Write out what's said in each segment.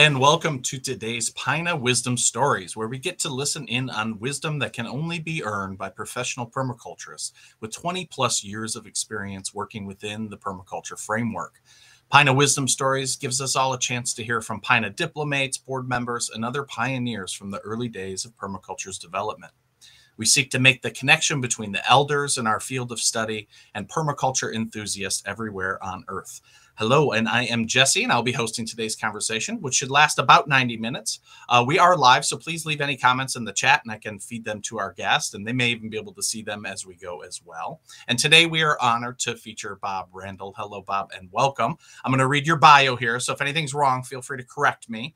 and welcome to today's Pina Wisdom Stories, where we get to listen in on wisdom that can only be earned by professional permaculturists with 20 plus years of experience working within the permaculture framework. Pina Wisdom Stories gives us all a chance to hear from Pina diplomates, board members, and other pioneers from the early days of permaculture's development. We seek to make the connection between the elders in our field of study and permaculture enthusiasts everywhere on Earth. Hello, and I am Jesse, and I'll be hosting today's conversation, which should last about 90 minutes. Uh, we are live, so please leave any comments in the chat, and I can feed them to our guest, and they may even be able to see them as we go as well. And today we are honored to feature Bob Randall. Hello, Bob, and welcome. I'm going to read your bio here, so if anything's wrong, feel free to correct me.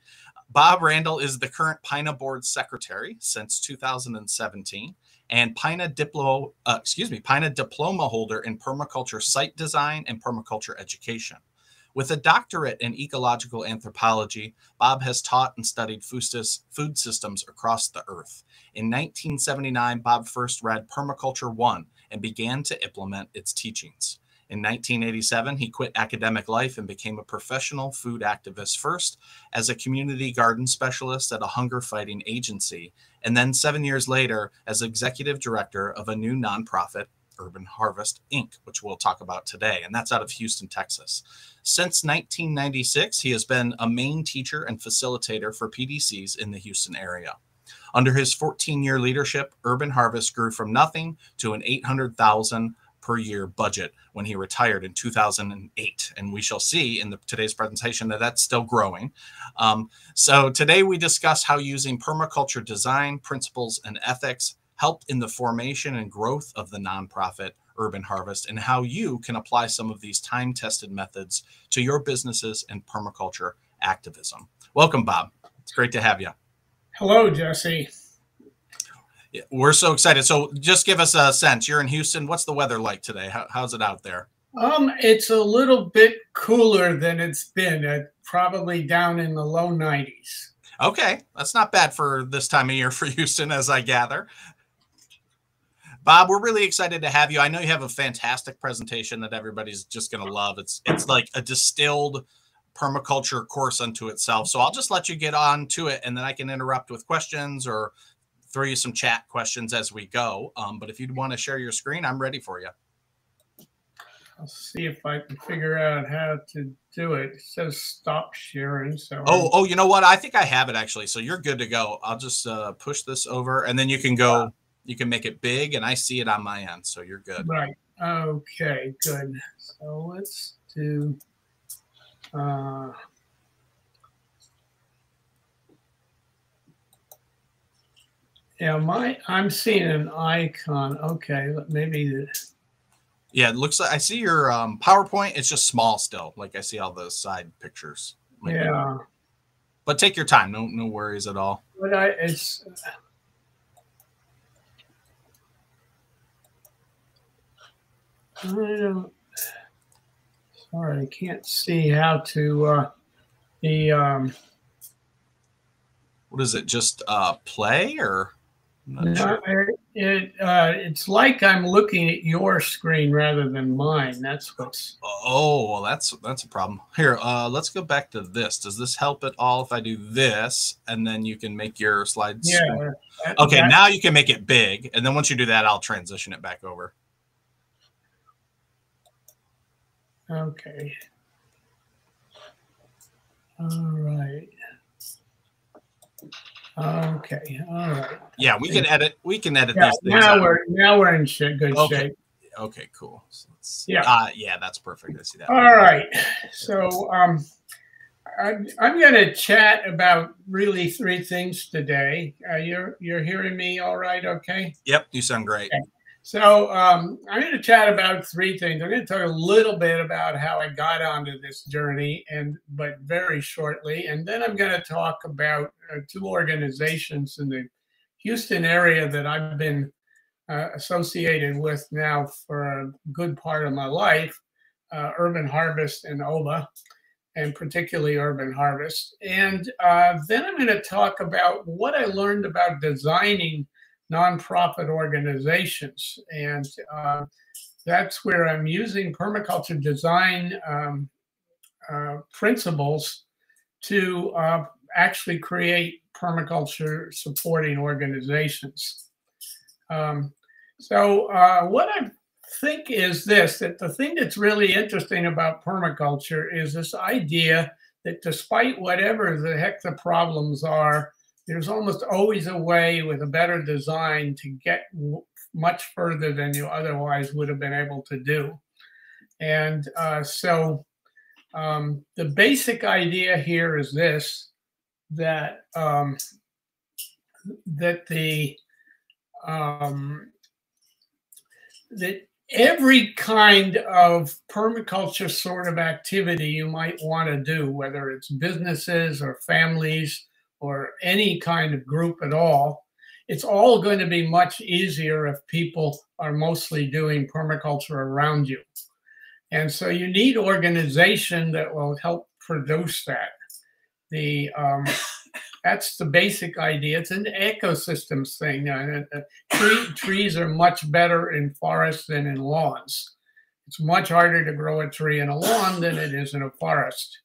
Bob Randall is the current PINA board secretary since 2017 and PINA Diplo, uh, excuse me, PINA diploma holder in permaculture site design and permaculture education. With a doctorate in ecological anthropology, Bob has taught and studied food systems across the earth. In 1979, Bob first read Permaculture 1 and began to implement its teachings. In 1987, he quit academic life and became a professional food activist first as a community garden specialist at a hunger fighting agency, and then seven years later as executive director of a new nonprofit, Urban Harvest Inc., which we'll talk about today, and that's out of Houston, Texas. Since 1996, he has been a main teacher and facilitator for PDCs in the Houston area. Under his 14 year leadership, Urban Harvest grew from nothing to an 800,000 per year budget when he retired in 2008. And we shall see in the, today's presentation that that's still growing. Um, so today we discuss how using permaculture design principles and ethics helped in the formation and growth of the nonprofit Urban Harvest and how you can apply some of these time tested methods to your businesses and permaculture activism. Welcome, Bob. It's great to have you. Hello, Jesse. We're so excited. So, just give us a sense. You're in Houston. What's the weather like today? How, how's it out there? Um, it's a little bit cooler than it's been. At probably down in the low 90s. Okay, that's not bad for this time of year for Houston, as I gather. Bob, we're really excited to have you. I know you have a fantastic presentation that everybody's just going to love. It's it's like a distilled permaculture course unto itself. So I'll just let you get on to it, and then I can interrupt with questions or throw you some chat questions as we go. Um, but if you'd want to share your screen, I'm ready for you. I'll see if I can figure out how to do it. It says stop sharing. So oh, oh, you know what? I think I have it actually. So you're good to go. I'll just uh, push this over, and then you can go. You can make it big, and I see it on my end, so you're good. Right. Okay. Good. So let's do. Uh, Yeah, my I'm seeing an icon. Okay, maybe. The, yeah, it looks like I see your um, PowerPoint. It's just small still. Like I see all the side pictures. Like yeah. But take your time. No, no worries at all. But I, it's. I don't. Sorry, I can't see how to. Uh, the. Um, what is it? Just uh, play or? No, sure. it, uh, it's like I'm looking at your screen rather than mine. That's what's. Oh well, that's that's a problem. Here, uh, let's go back to this. Does this help at all if I do this and then you can make your slides? Yeah. That, okay, that, now you can make it big, and then once you do that, I'll transition it back over. Okay. All right. Okay. All right. Yeah, we can edit. We can edit yeah, these Now out. we're now we're in shit, good okay. shape. Okay, cool. So yeah. Uh, yeah, that's perfect. I see that. All right. So um, I'm, I'm going to chat about really three things today. Uh, you're you're hearing me all right? Okay. Yep, you sound great. Okay. So um, I'm going to chat about three things. I'm going to talk a little bit about how I got onto this journey, and but very shortly, and then I'm going to talk about uh, two organizations in the Houston area that I've been uh, associated with now for a good part of my life, uh, Urban Harvest and OBA, and particularly Urban Harvest. And uh, then I'm going to talk about what I learned about designing nonprofit organizations. And uh, that's where I'm using permaculture design um, uh, principles to uh, actually create permaculture supporting organizations. Um, so uh, what I think is this, that the thing that's really interesting about permaculture is this idea that despite whatever the heck the problems are, there's almost always a way with a better design to get much further than you otherwise would have been able to do. And uh, so um, the basic idea here is this, that um, that the um, that every kind of permaculture sort of activity you might want to do, whether it's businesses or families or any kind of group at all, it's all going to be much easier if people are mostly doing permaculture around you. And so you need organization that will help produce that. The um, that's the basic idea. It's an ecosystems thing. Uh, uh, tree, trees are much better in forests than in lawns. It's much harder to grow a tree in a lawn than it is in a forest.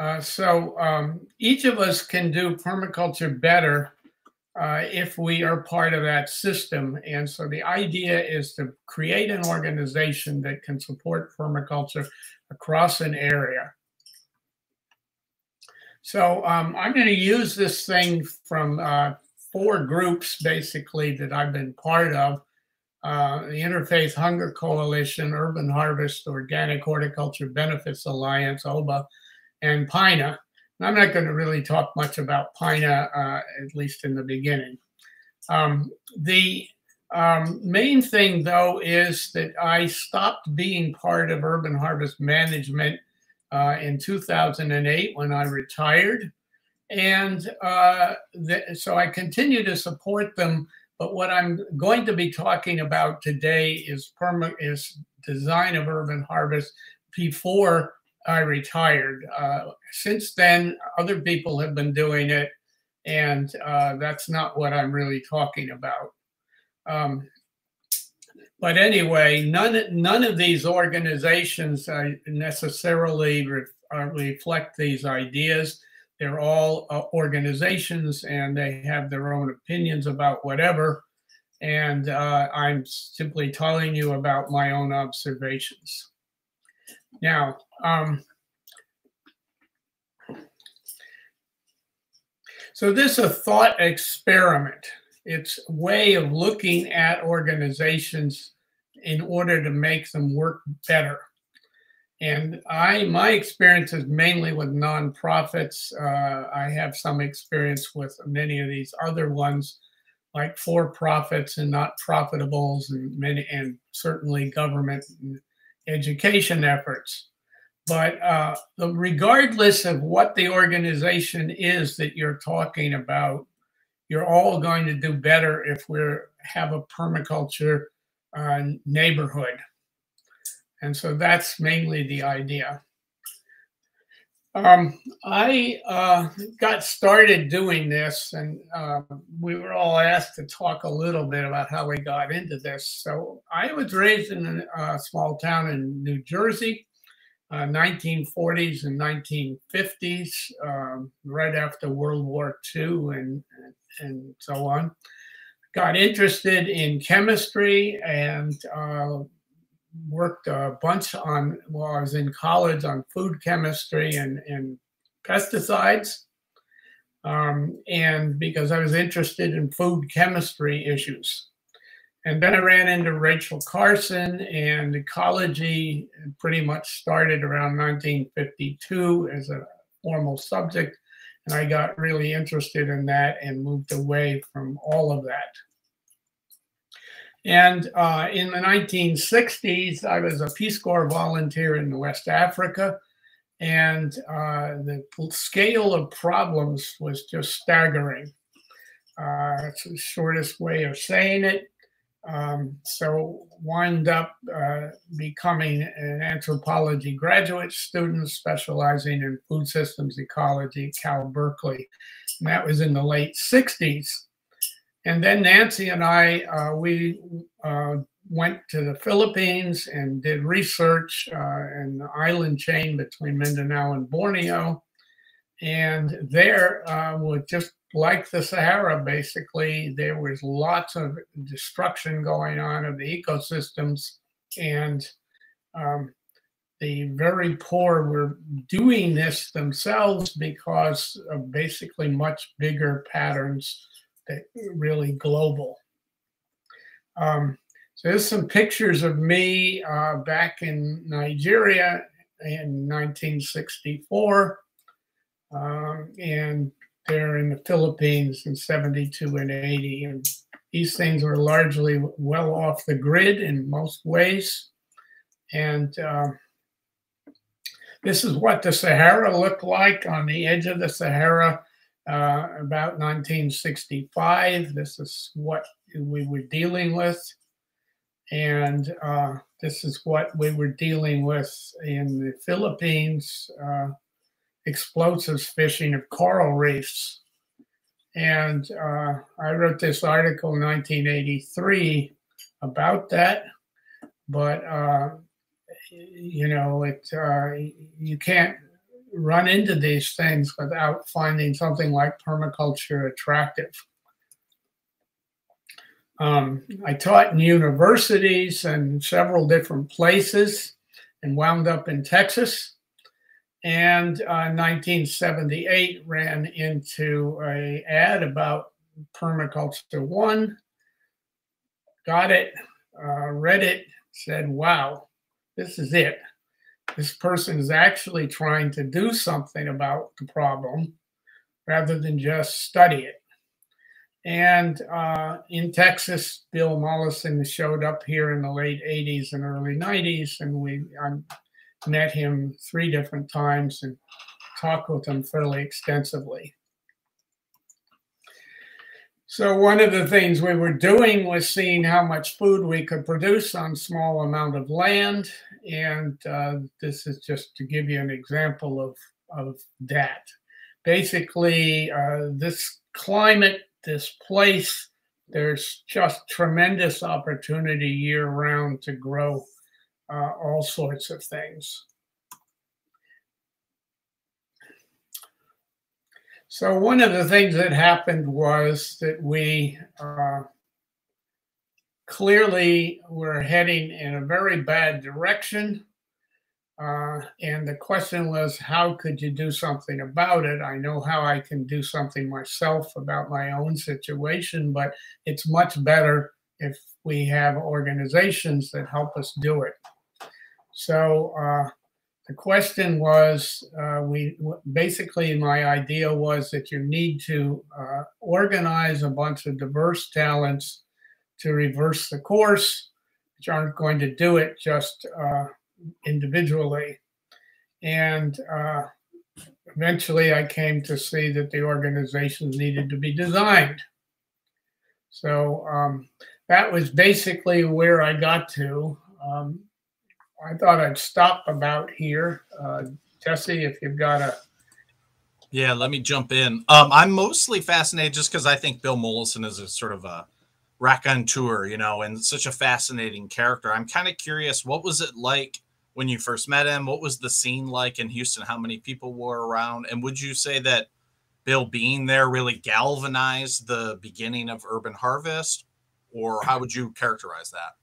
Uh, so um, each of us can do permaculture better uh, if we are part of that system. And so the idea is to create an organization that can support permaculture across an area. So um, I'm going to use this thing from uh, four groups basically that I've been part of. Uh, the Interfaith Hunger Coalition, Urban Harvest, Organic Horticulture Benefits Alliance, OHBA, and PINA. I'm not going to really talk much about PINA, uh, at least in the beginning. Um, the um, main thing, though, is that I stopped being part of Urban Harvest Management uh, in 2008 when I retired. And uh, so I continue to support them. But what I'm going to be talking about today is perma- is design of urban harvest before I retired. Uh, since then, other people have been doing it, and uh, that's not what I'm really talking about. Um, but anyway, none none of these organizations uh, necessarily re- uh, reflect these ideas. They're all uh, organizations, and they have their own opinions about whatever. And uh, I'm simply telling you about my own observations. Now, um, so this is a thought experiment it's a way of looking at organizations in order to make them work better. And I, my experience is mainly with nonprofits. Uh, I have some experience with many of these other ones, like for profits and not profitables, and many, and certainly government and education efforts. But uh, regardless of what the organization is that you're talking about, you're all going to do better if we have a permaculture uh, neighborhood. And so that's mainly the idea. Um, I uh, got started doing this, and uh, we were all asked to talk a little bit about how we got into this. So I was raised in a small town in New Jersey, 1940s uh, and 1950s, um, right after World War II, and and so on. Got interested in chemistry and uh, worked a bunch on while I was in college on food chemistry and, and pesticides. Um, and because I was interested in food chemistry issues. And then I ran into Rachel Carson, and ecology pretty much started around 1952 as a formal subject. And I got really interested in that and moved away from all of that. And uh, in the 1960s, I was a Peace Corps volunteer in West Africa. And uh, the scale of problems was just staggering. Uh, it's the shortest way of saying it. Um, so wind up uh, becoming an anthropology graduate student specializing in food systems ecology at Cal Berkeley. And that was in the late 60s. And then Nancy and I, uh, we uh, went to the Philippines and did research uh, in the island chain between Mindanao and Borneo. And there uh, just like the Sahara, basically, there was lots of destruction going on of the ecosystems. And um, the very poor were doing this themselves because of basically much bigger patterns really global. Um, so there's some pictures of me uh, back in Nigeria in 1964, um, and there in the Philippines in 72 and 80. And these things were largely well off the grid in most ways. And uh, this is what the Sahara looked like on the edge of the Sahara uh, about 1965. This is what we were dealing with. And uh, this is what we were dealing with in the Philippines uh, explosives fishing of coral reefs. And uh, I wrote this article in 1983 about that. But, uh, you know, it you can't run into these things without finding something like permaculture attractive. Um, I taught in universities and several different places and wound up in Texas. And uh, 1978 ran into a ad about permaculture one. Got it, uh, read it, said, "Wow, this is it." This person is actually trying to do something about the problem rather than just study it. And uh, in Texas, Bill Mollison showed up here in the late 80s and early 90s, and we I met him three different times and talked with him fairly extensively. So one of the things we were doing was seeing how much food we could produce on small amount of land. And uh, this is just to give you an example of, of that. Basically, uh, this climate, this place, there's just tremendous opportunity year round to grow uh, all sorts of things. So one of the things that happened was that we uh, clearly were heading in a very bad direction. Uh, and the question was, how could you do something about it? I know how I can do something myself about my own situation, but it's much better if we have organizations that help us do it. So uh, the question was uh, we basically my idea was that you need to uh, organize a bunch of diverse talents to reverse the course which aren't going to do it just uh, individually. And uh, eventually i came to see that the organizations needed to be designed. So um, that was basically where i got to. Um, I thought I'd stop about here. Uh, Jesse, if you've got a. Yeah, let me jump in. Um, I'm mostly fascinated just because I think Bill Mollison is a sort of a raconteur, you know, and such a fascinating character. I'm kind of curious, what was it like when you first met him? What was the scene like in Houston? How many people were around? And would you say that Bill being there really galvanized the beginning of Urban Harvest? Or how would you characterize that?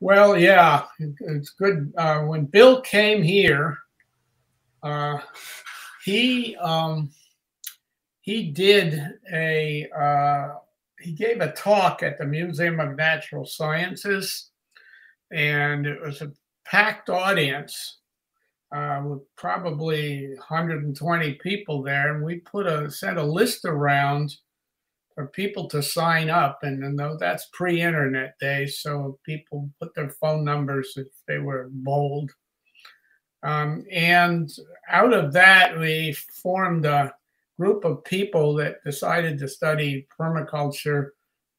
Well, yeah, it's good. Uh, when Bill came here, uh, he um, he did a uh, he gave a talk at the Museum of Natural Sciences, and it was a packed audience uh, with probably 120 people there, and we put a sent a list around for people to sign up. And, and that's pre internet days. So people put their phone numbers if they were bold. Um, and out of that, we formed a group of people that decided to study permaculture.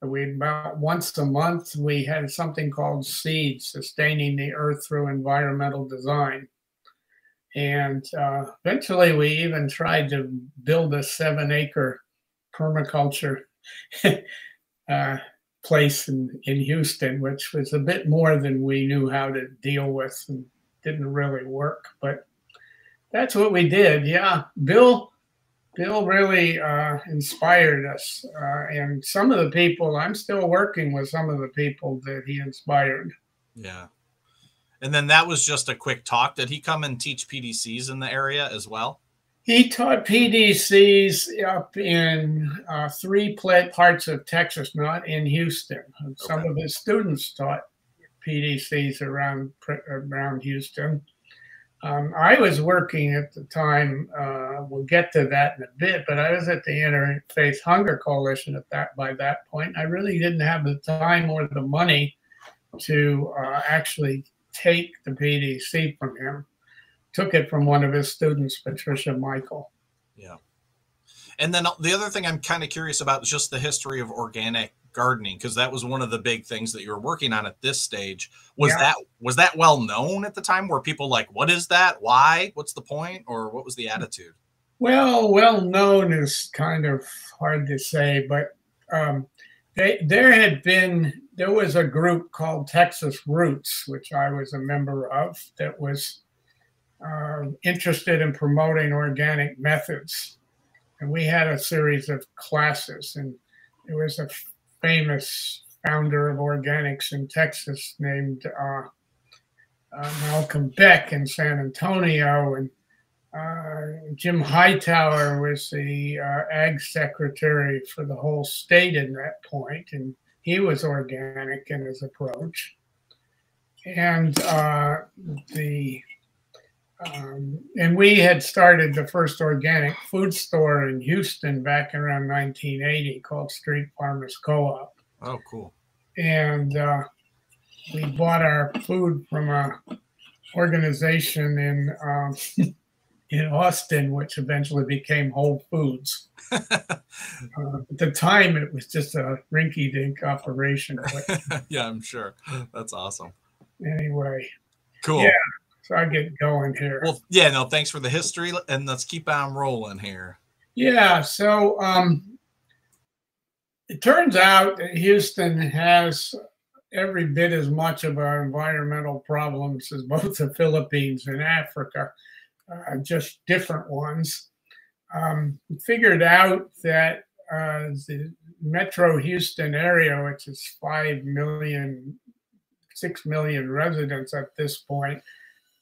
We about once a month we had something called Seeds, sustaining the earth through environmental design. And uh, eventually, we even tried to build a seven acre permaculture uh, place in, in Houston, which was a bit more than we knew how to deal with and didn't really work. But that's what we did. Yeah, Bill. Bill really uh, inspired us, uh, and some of the people I'm still working with. Some of the people that he inspired. Yeah, and then that was just a quick talk. Did he come and teach PDCs in the area as well? He taught PDCs up in uh, three parts of Texas, not in Houston. Some of his students taught PDCs around around Houston. Um, I was working at the time. Uh, we'll get to that in a bit, but I was at the Interfaith Hunger Coalition at that by that point. I really didn't have the time or the money to uh, actually take the PDC from him took it from one of his students, Patricia Michael. Yeah. And then the other thing I'm kind of curious about is just the history of organic gardening because that was one of the big things that you were working on at this stage. Was yeah. that was that well known at the time? Were people like, "What is that? Why? What's the point?" Or what was the attitude? Well, well known is kind of hard to say, but um, they, there had been there was a group called Texas Roots, which I was a member of, that was uh, interested in promoting organic methods. And we had a series of classes, and there was a famous founder of organics in Texas named uh, uh, Malcolm Beck in San Antonio, and uh, Jim Hightower was the uh, ag secretary for the whole state in that point, and he was organic in his approach. And uh, the um, and we had started the first organic food store in Houston back around 1980 called Street Farmers Co-op. Oh, cool. And uh, we bought our food from a organization in um, in Austin, which eventually became Whole Foods. uh, at the time, it was just a rinky-dink operation. Yeah, I'm sure. That's awesome. Anyway. Cool. Yeah. So I get going here. Well, yeah, no, thanks for the history, and let's keep on rolling here. Yeah, so um, it turns out that Houston has every bit as much of our environmental problems as both the Philippines and Africa, uh, just different ones. Um, figured out that uh, the Metro Houston area, which is 5 million, 6 million residents at this point,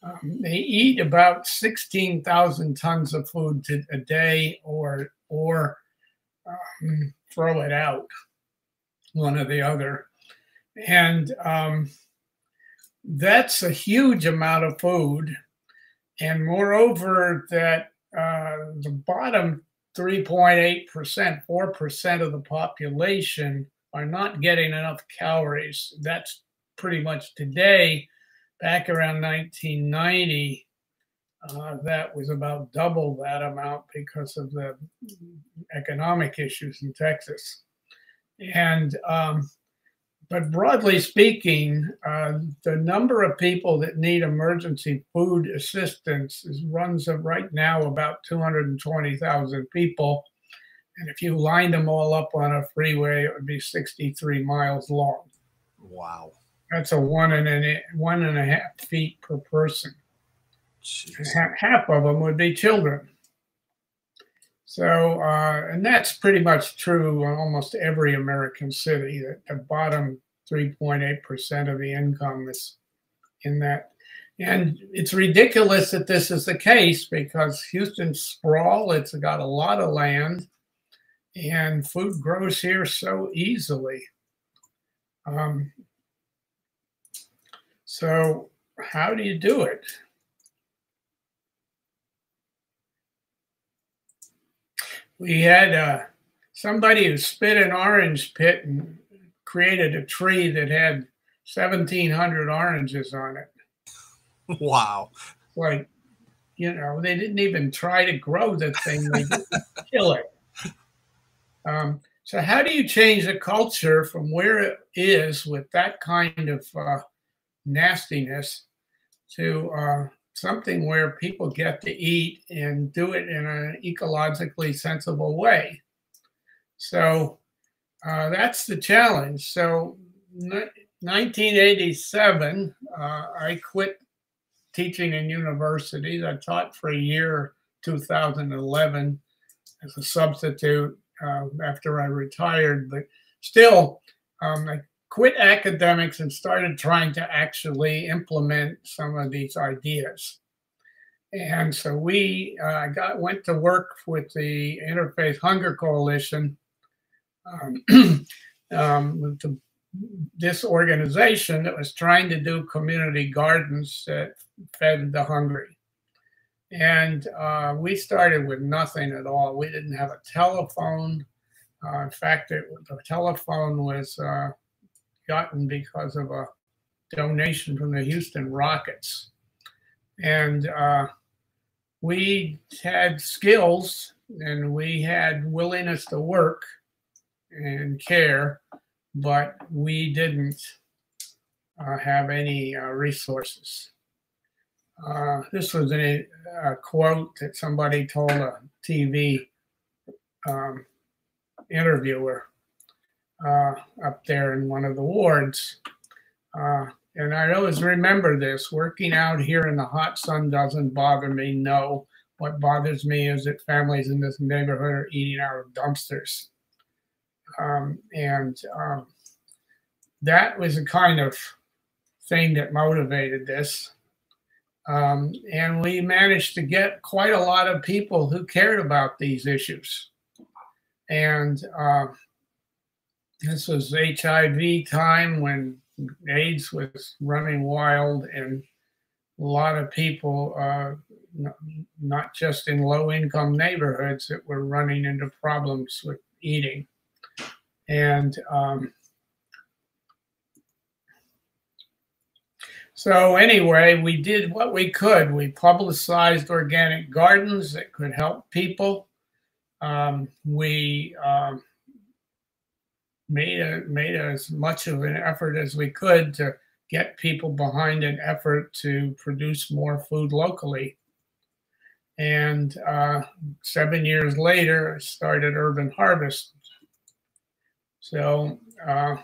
um, they eat about 16,000 tons of food to, a day or, or um, throw it out, one or the other. And um, that's a huge amount of food. And moreover, that uh, the bottom 3.8%, 4% of the population are not getting enough calories. That's pretty much today back around 1990, uh, that was about double that amount because of the economic issues in Texas. And um, but broadly speaking, uh, the number of people that need emergency food assistance is, runs of right now about 220,000 people. And if you lined them all up on a freeway, it would be 63 miles long. Wow. That's a one and a one and a half feet per person. Half, half of them would be children. So, uh, and that's pretty much true in almost every American city. That the bottom 3.8% of the income is in that. And it's ridiculous that this is the case because Houston sprawl, it's got a lot of land and food grows here so easily. Um, so, how do you do it? We had uh, somebody who spit an orange pit and created a tree that had 1,700 oranges on it. Wow. Like, you know, they didn't even try to grow the thing, they kill it. Um, so, how do you change the culture from where it is with that kind of uh, nastiness to uh, something where people get to eat and do it in an ecologically sensible way. So uh, that's the challenge. So, 1987, uh, I quit teaching in universities. I taught for a year, 2011, as a substitute uh, after I retired. But still, um, I quit academics and started trying to actually implement some of these ideas. And so we uh, got went to work with the Interfaith Hunger Coalition, um, um, to this organization that was trying to do community gardens that fed the hungry. And uh, we started with nothing at all. We didn't have a telephone. Uh, in fact, it, the telephone was uh, gotten because of a donation from the Houston Rockets. And uh, we had skills and we had willingness to work and care, but we didn't uh, have any uh, resources. Uh, this was a, a, quote that somebody told a TV um, interviewer uh, up there in one of the wards. Uh, and I always remember this working out here in the hot sun doesn't bother me. No, what bothers me is that families in this neighborhood are eating out of dumpsters. Um, and um, that was a kind of thing that motivated this. Um, and we managed to get quite a lot of people who cared about these issues. And uh, this was HIV time when AIDS was running wild, and a lot of people, uh, not just in low income neighborhoods, that were running into problems with eating. And um, so, anyway, we did what we could. We publicized organic gardens that could help people. Um, we um, made a, made as much of an effort as we could to get people behind an effort to produce more food locally. And uh, seven years later, started Urban Harvest. So uh,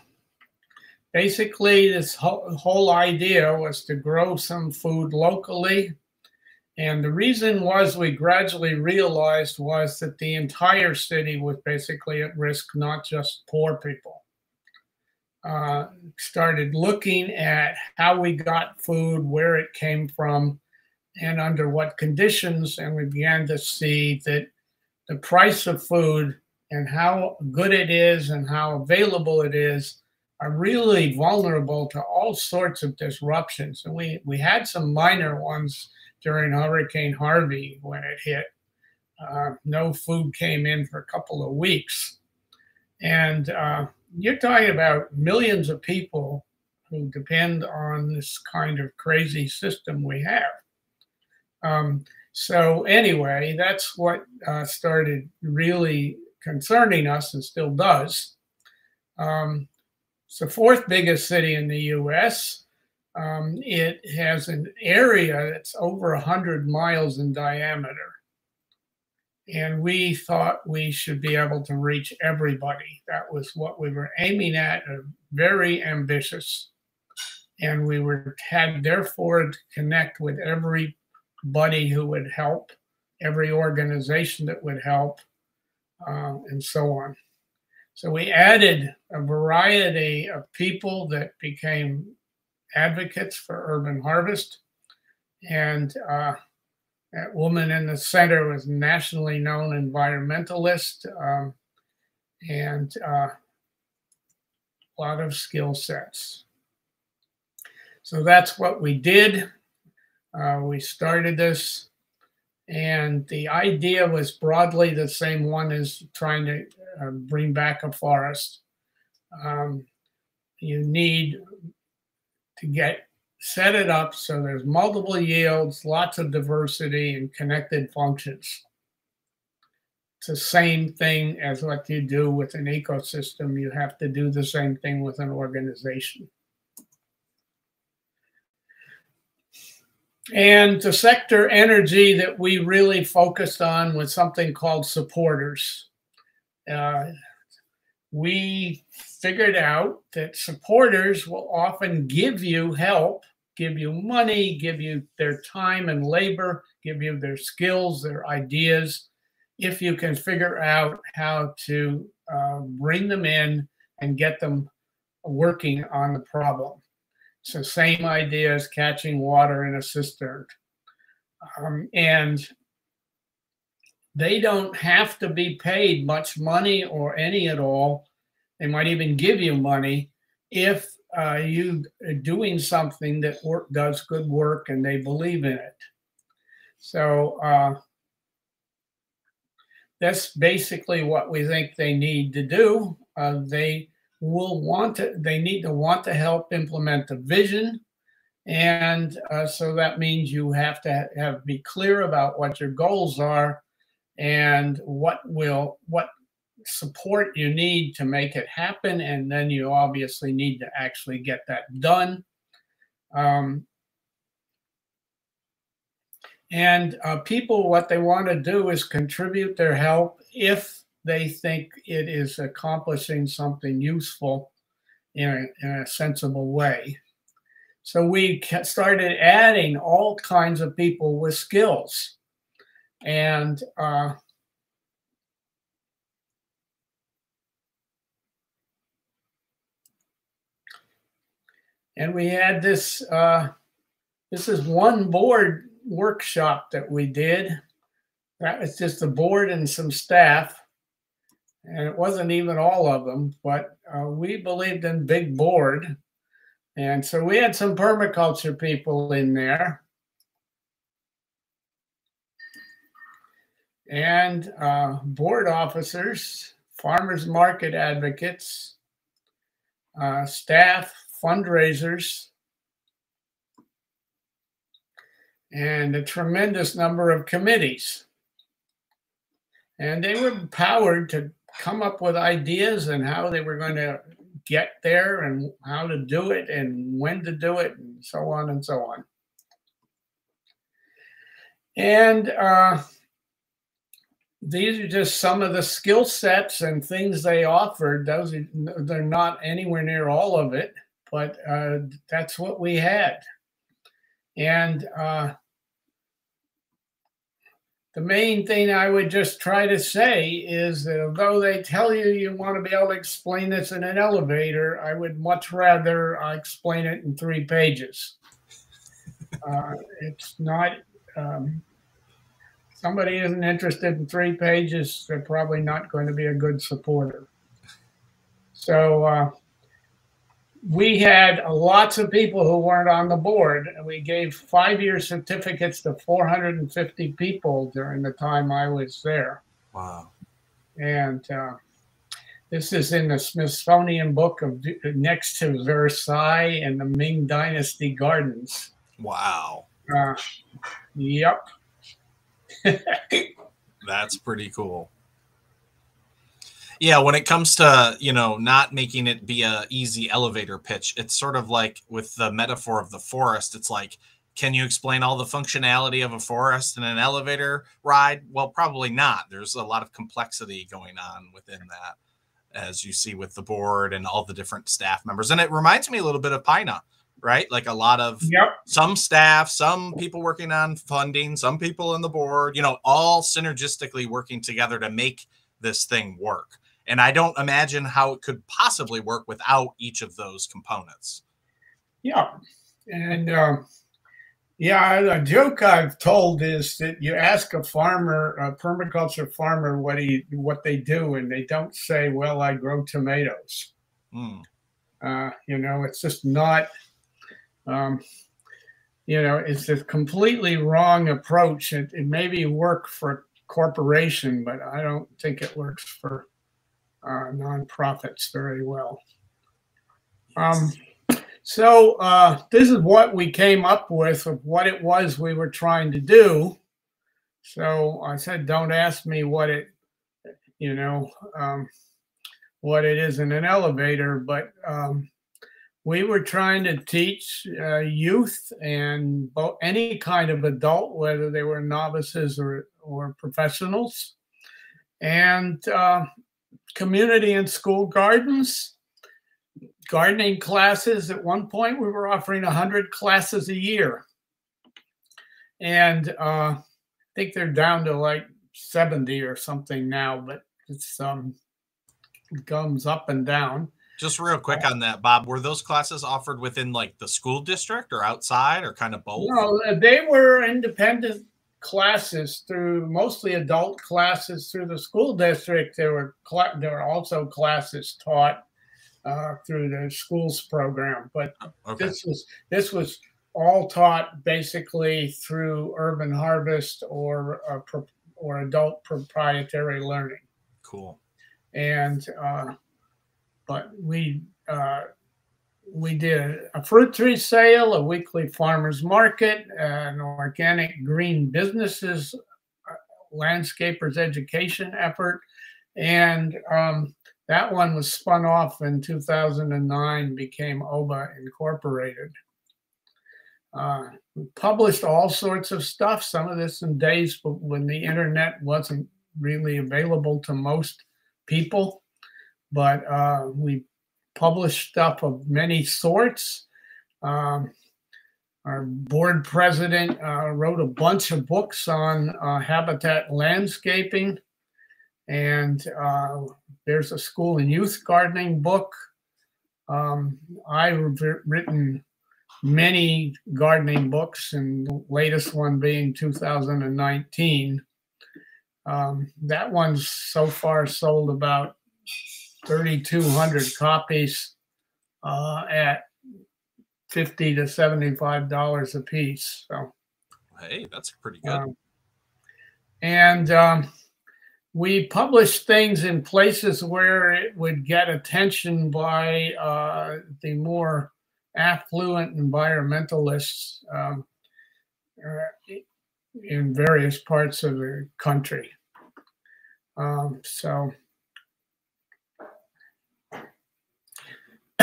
basically, this whole, whole idea was to grow some food locally and the reason was we gradually realized was that the entire city was basically at risk, not just poor people. Uh, started looking at how we got food, where it came from, and under what conditions. And we began to see that the price of food and how good it is and how available it is are really vulnerable to all sorts of disruptions. And we, we had some minor ones during Hurricane Harvey when it hit. Uh, no food came in for a couple of weeks. And uh, you're talking about millions of people who depend on this kind of crazy system we have. Um, so, anyway, that's what uh, started really concerning us and still does. Um, it's the fourth biggest city in the US. Um, it has an area that's over 100 miles in diameter. And we thought we should be able to reach everybody. That was what we were aiming at, very ambitious. And we were had therefore to connect with everybody who would help, every organization that would help, uh, and so on. So we added a variety of people that became advocates for urban harvest. And uh, that woman in the center was nationally known environmentalist um, and uh, a lot of skill sets. So that's what we did. Uh, we started this, and the idea was broadly the same one as trying to uh, bring back a forest. Um, you need to get set it up so there's multiple yields, lots of diversity, and connected functions. It's the same thing as what you do with an ecosystem. You have to do the same thing with an organization. And the sector energy that we really focused on was something called supporters. Uh, we figured out that supporters will often give you help, give you money, give you their time and labor, give you their skills, their ideas, if you can figure out how to uh, bring them in and get them working on the problem. So same idea as catching water in a cistern. Um, and they don't have to be paid much money or any at all. They might even give you money if uh, you are doing something that work, does good work and they believe in it. So uh, that's basically what we think they need to do. Uh, they will want to, they need to want to help implement the vision. And uh, so that means you have to have be clear about what your goals are and what will what support you need to make it happen and then you obviously need to actually get that done. Um, and uh, people what they want to do is contribute their help if they think it is accomplishing something useful in a, in a sensible way. So we started adding all kinds of people with skills. And uh, and we had this uh, this is one board workshop that we did. That was just the board and some staff. And it wasn't even all of them but uh, we believed in big board. And so we had some permaculture people in there. And uh, board officers, farmers market advocates, uh, staff, fundraisers, and a tremendous number of committees. And they were empowered to come up with ideas and how they were going to get there and how to do it and when to do it and so on and so on. And uh, these are just some of the skill sets and things they offered. Those are, they're not anywhere near all of it, but uh, that's what we had. And uh, the main thing I would just try to say is that although they tell you you want to be able to explain this in an elevator, I would much rather uh, explain it in three pages. Uh, it's not. Um, somebody isn't interested in three pages, they're probably not going to be a good supporter. So uh, we had lots of people who weren't on the board, and we gave five-year certificates to 450 people during the time I was there. Wow! And uh, this is in the Smithsonian book of next to Versailles and the Ming Dynasty Gardens. Wow! Uh, yep. That's pretty cool. Yeah, when it comes to, you know, not making it be a easy elevator pitch, it's sort of like with the metaphor of the forest, it's like can you explain all the functionality of a forest in an elevator ride? Well, probably not. There's a lot of complexity going on within that, as you see with the board and all the different staff members. And it reminds me a little bit of Pina right? Like a lot of yep. some staff, some people working on funding, some people in the board, you know, all synergistically working together to make this thing work. And I don't imagine how it could possibly work without each of those components. Yeah. And um, yeah, a joke I've told is that you ask a farmer, a permaculture farmer, what he what they do, and they don't say, "Well, I grow tomatoes." Mm. Uh, you know, it's just not um, you know, it's a completely wrong approach. It, it maybe work for a corporation, but I don't think it works for uh, nonprofits very well. Um, so uh, this is what we came up with of what it was we were trying to do. So I said, don't ask me what it, you know, um, what it is in an elevator, but um, we were trying to teach uh, youth and any kind of adult, whether they were novices or, or professionals, and uh, community and school gardens, gardening classes. At one point, we were offering 100 classes a year. And uh, I think they're down to like 70 or something now, but it's um, gums up and down. Just real quick on that, Bob, were those classes offered within like the school district or outside or kind of both? No, they were independent classes through mostly adult classes through the school district. There were cl- there were also classes taught uh, through the schools program, but okay. this was this was all taught basically through Urban Harvest or uh, pro- or adult proprietary learning. Cool. And uh, but we uh, we did a fruit tree sale, a weekly farmers market, an organic green businesses uh, landscapers education effort, and um, that one was spun off in 2009, became OBA Incorporated. Uh, published all sorts of stuff. Some of this in days when the internet wasn't really available to most people, but uh, we published stuff of many sorts. Um, our board president uh, wrote a bunch of books on uh, habitat landscaping, and uh, there's a school and youth gardening book. Um, I've written many gardening books, and the latest one being 2019. Um, that one's so far sold about 3,200 copies uh, at 50 to 75 dollars a piece. So, hey, that's pretty good. Um, and um, we published things in places where it would get attention by uh, the more affluent environmentalists um, uh, in various parts of the country. Um, so,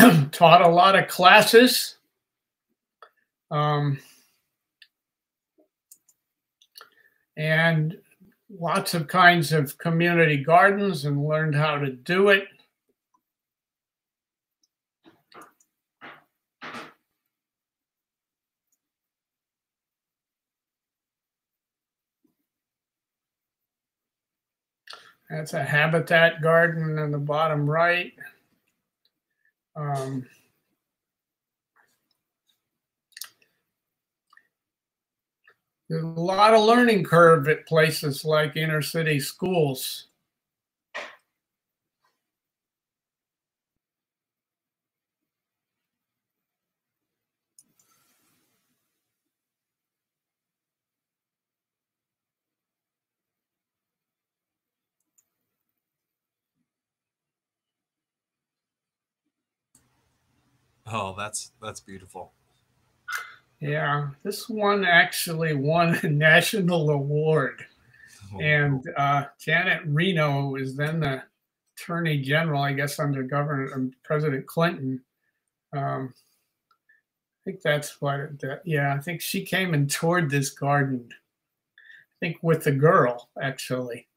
taught a lot of classes. Um, and lots of kinds of community gardens and learned how to do it. That's a habitat garden in the bottom right. Um, there's a lot of learning curve at places like inner city schools. Oh, that's that's beautiful. Yeah, this one actually won a national award. Oh, and uh, Janet Reno was then the attorney general, I guess, under Governor um, President Clinton. Um, I think that's what. It, uh, yeah, I think she came and toured this garden. I think with the girl, actually.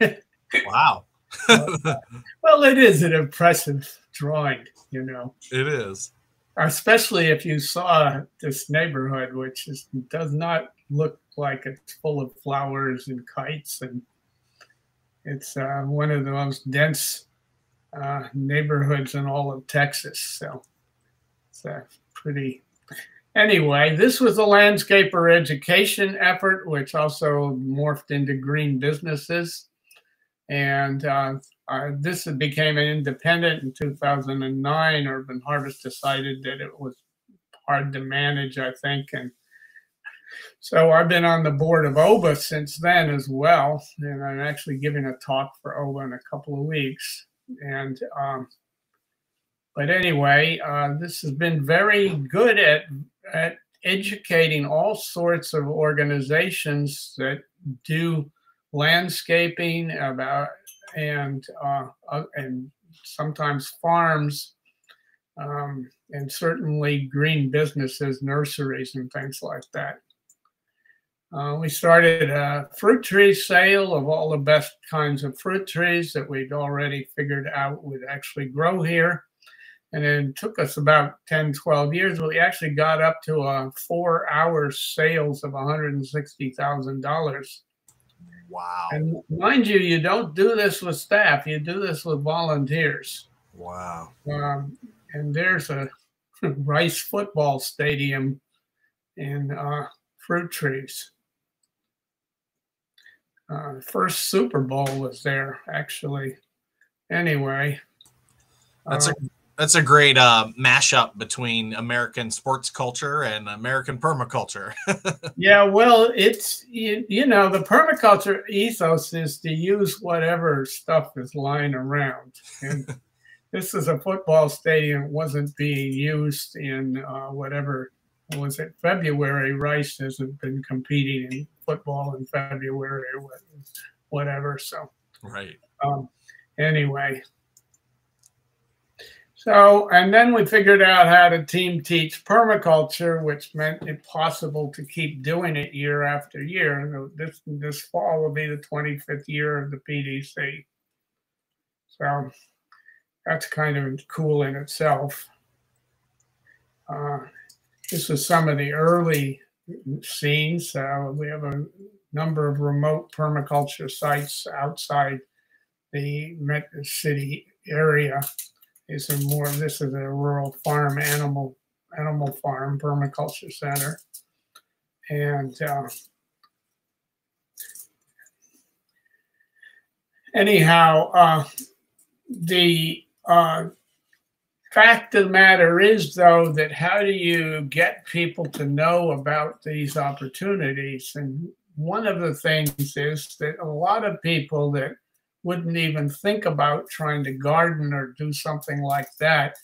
wow. well, it is an impressive drawing, you know. It is especially if you saw this neighborhood, which is, does not look like it's full of flowers and kites, and it's uh, one of the most dense uh, neighborhoods in all of Texas. So it's uh, pretty. Anyway, this was a landscaper education effort, which also morphed into green businesses. And uh, uh, this became an independent in 2009. Urban Harvest decided that it was hard to manage, I think. And so I've been on the board of OBA since then as well. And I'm actually giving a talk for OBA in a couple of weeks. And, um, but anyway, uh, this has been very good at, at educating all sorts of organizations that do landscaping about and uh, uh, and sometimes farms um, and certainly green businesses, nurseries, and things like that. Uh, we started a fruit tree sale of all the best kinds of fruit trees that we'd already figured out would actually grow here. And it took us about 10, 12 years. We actually got up to a four hour sales of $160,000. Wow. And mind you, you don't do this with staff, you do this with volunteers. Wow. Um, and there's a Rice football stadium and uh, fruit trees. Uh, first Super Bowl was there, actually. Anyway, that's uh, a that's a great uh, mashup between American sports culture and American permaculture. yeah, well, it's you, you, know the permaculture ethos is to use whatever stuff is lying around, and this is a football stadium wasn't being used in uh, whatever was it February. Rice hasn't been competing in football in February or whatever. So right. Um, anyway, so, and then we figured out how to team teach permaculture, which meant it possible to keep doing it year after year. This this fall will be the 25th year of the PDC. So that's kind of cool in itself. Uh, this is some of the early scenes. We have a number of remote permaculture sites outside the city area is a more, this is a rural farm animal, animal farm permaculture center. And uh, anyhow, uh, the uh, fact of the matter is, though, that how do you get people to know about these opportunities? And one of the things is that a lot of people that wouldn't even think about trying to garden or do something like that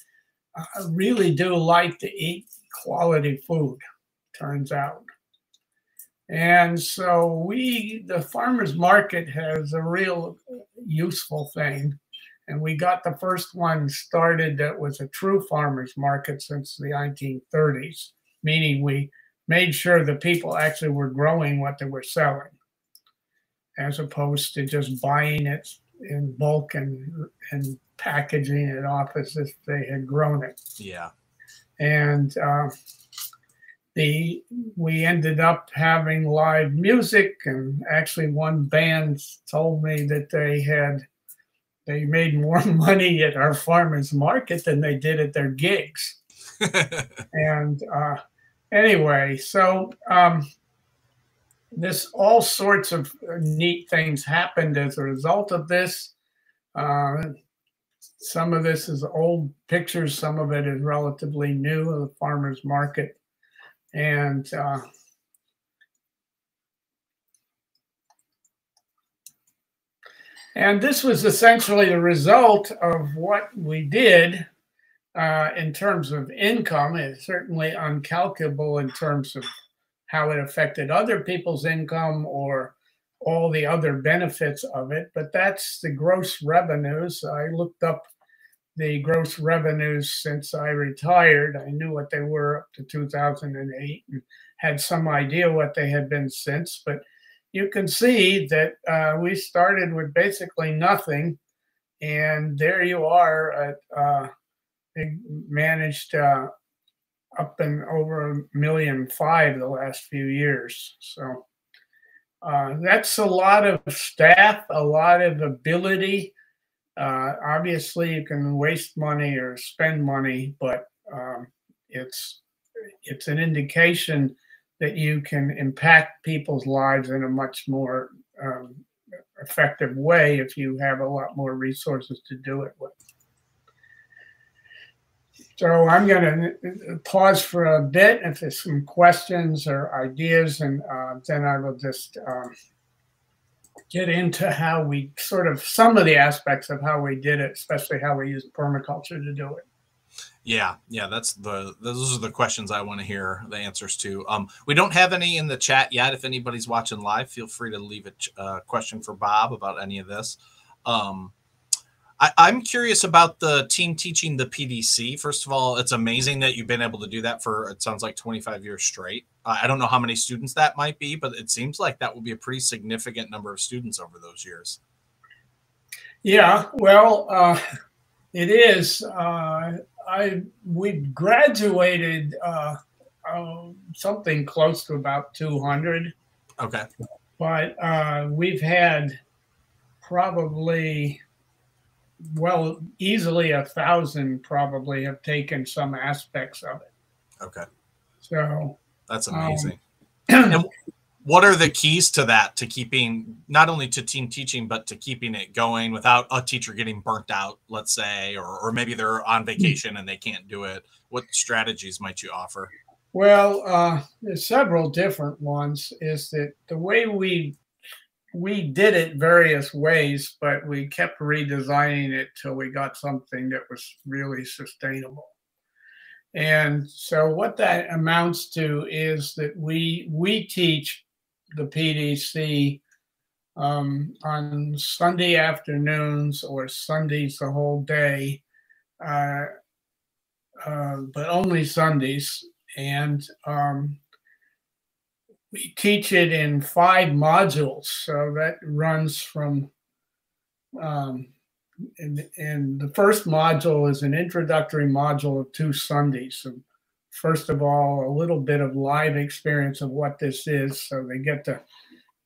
I really do like to eat quality food, turns out. And so we, the farmers market has a real useful thing. And we got the first one started that was a true farmers market since the 1930s, meaning we made sure the people actually were growing what they were selling as opposed to just buying it in bulk and and packaging it off as if they had grown it. Yeah. And uh, the we ended up having live music, and actually one band told me that they had they made more money at our farmers market than they did at their gigs. and uh, anyway, so um, this all sorts of neat things happened as a result of this. Uh, some of this is old pictures, some of it is relatively new of the farmers market. And uh, and this was essentially the result of what we did uh, in terms of income. It's certainly uncalculable in terms of how it affected other people's income or all the other benefits of it. But that's the gross revenues. I looked up the gross revenues since I retired. I knew what they were up to 2008 and had some idea what they had been since. But you can see that uh, we started with basically nothing. And there you are uh, managed uh, up and over a million five the last few years. So uh, that's a lot of staff, a lot of ability. Uh, obviously, you can waste money or spend money, but um, it's it's an indication that you can impact people's lives in a much more um, effective way if you have a lot more resources to do it with. So I'm going to pause for a bit if there's some questions or ideas, and uh, then I will just um, get into how we sort of some of the aspects of how we did it, especially how we used permaculture to do it. Yeah, yeah, that's the those are the questions I want to hear the answers to. Um, we don't have any in the chat yet. If anybody's watching live, feel free to leave a uh, question for Bob about any of this. Um, I, am curious about the team teaching the PDC. First of all, it's amazing that you've been able to do that for it sounds like 25 years straight. Uh, I don't know how many students that might be, but it seems like that would be a pretty significant number of students over those years. Yeah, well, uh, it is. Uh, I we graduated uh, uh, something close to about 200. Okay. But uh, we've had probably well easily a thousand probably have taken some aspects of it. Okay. So that's um, amazing. Um, and what are the keys to that to keeping not only to team teaching but to keeping it going without a teacher getting burnt out let's say or, or maybe they're on vacation and they can't do it? What strategies might you offer? Well uh, there's several different ones. Is that the way we we did it various ways, but we kept redesigning it till we got something that was really sustainable. And so what that amounts to is that we we teach the PDC um, on Sunday afternoons or Sundays the whole day, uh, uh, but only Sundays. And um, we teach it in five modules. So that runs from, um, and, and the first module is an introductory module of two Sundays. So first of all, a little bit of live experience of what this is. So they get to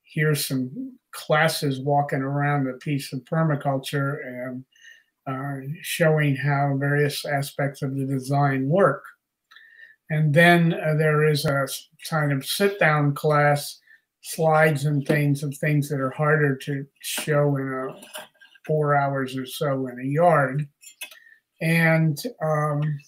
hear some classes walking around a piece of permaculture and uh, showing how various aspects of the design work. And then uh, there is a kind of sit down class, slides and things of things that are harder to show in a four hours or so in a yard. And um,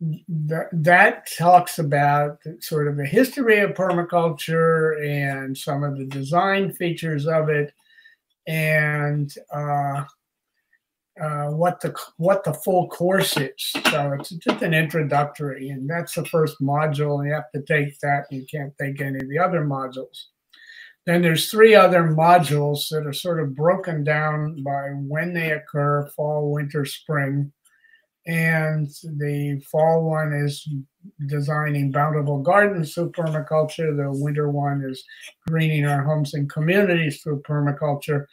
that, that talks about sort of the history of permaculture and some of the design features of it and uh, uh, what the what the full course is. So it's just an introductory, and that's the first module. You have to take that. You can't take any of the other modules. Then there's three other modules that are sort of broken down by when they occur: fall, winter, spring. And the fall one is designing bountiful gardens through permaculture. The winter one is greening our homes and communities through permaculture.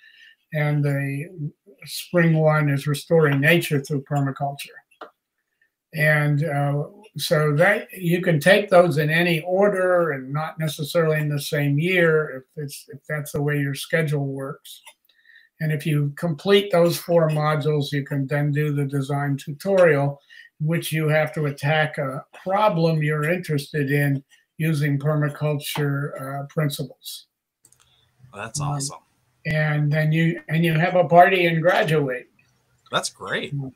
And the spring one is restoring nature through permaculture. And uh, so that you can take those in any order and not necessarily in the same year if it's if that's the way your schedule works. And if you complete those four modules, you can then do the design tutorial, which you have to attack a problem you're interested in using permaculture uh, principles. that's um, awesome and then you and you have a party and graduate. That's great. Mm.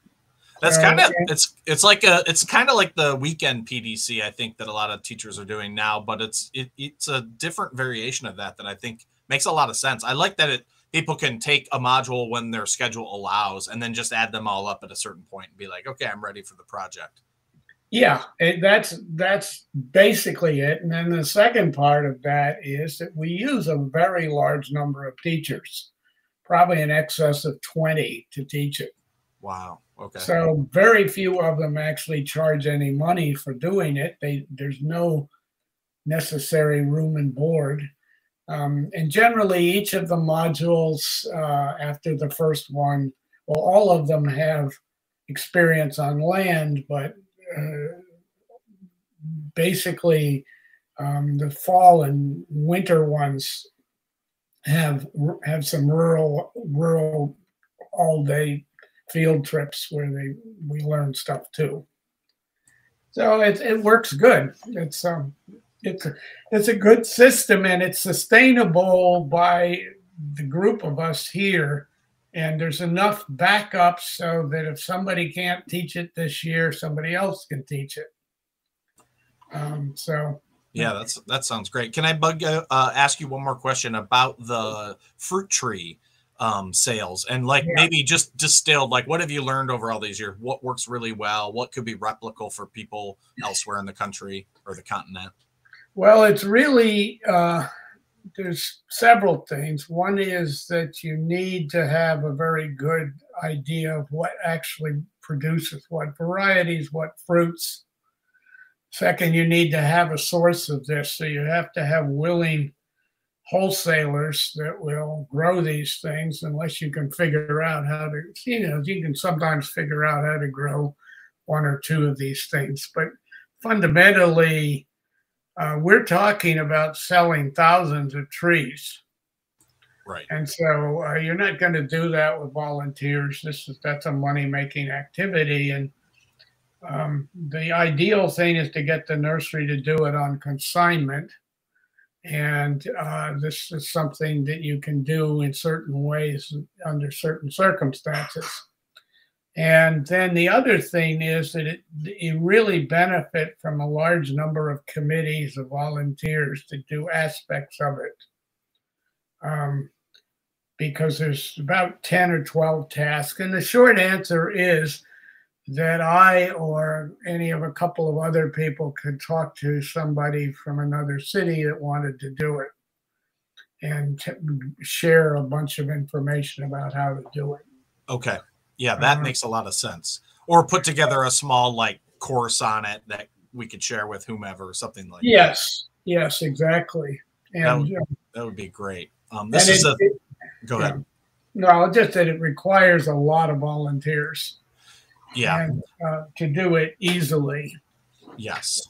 That's kind of it's it's like a it's kind of like the weekend PDC I think that a lot of teachers are doing now, but it's it, it's a different variation of that that I think makes a lot of sense. I like that it people can take a module when their schedule allows and then just add them all up at a certain point and be like, okay, I'm ready for the project. Yeah, it, that's that's basically it. And then the second part of that is that we use a very large number of teachers, probably in excess of 20 to teach it. Wow. Okay. So very few of them actually charge any money for doing it. They there's no necessary room and board. Um, and generally, each of the modules uh, after the first one, well, all of them have experience on land, but basically um, the fall and winter ones have have some rural rural all day field trips where they we learn stuff too. So it it works good. It's um it's a, it's a good system and it's sustainable by the group of us here and there's enough backup so that if somebody can't teach it this year, somebody else can teach it. Um, so yeah, that's that sounds great. Can I bug uh, uh, ask you one more question about the fruit tree um, sales and like yeah. maybe just distilled? Like, what have you learned over all these years? What works really well? What could be replicable for people elsewhere in the country or the continent? Well, it's really uh, there's several things. One is that you need to have a very good idea of what actually produces what varieties, what fruits. Second, you need to have a source of this. So you have to have willing wholesalers that will grow these things unless you can figure out how to, you know, you can sometimes figure out how to grow one or two of these things. But fundamentally, uh, we're talking about selling thousands of trees. Right. And so uh, you're not going to do that with volunteers. This is that's a money making activity, and um, the ideal thing is to get the nursery to do it on consignment and uh, this is something that you can do in certain ways under certain circumstances. And then the other thing is that it, you really benefit from a large number of committees of volunteers to do aspects of it. Um, because there's about 10 or 12 tasks. And the short answer is that I or any of a couple of other people could talk to somebody from another city that wanted to do it and share a bunch of information about how to do it. Okay. Yeah, that uh, makes a lot of sense. Or put together a small like course on it that we could share with whomever, something like yes, that. Yes, exactly. And that would, uh, that would be great. Um, this is it, a. It, go ahead. No, just that it requires a lot of volunteers yeah and, uh, to do it easily yes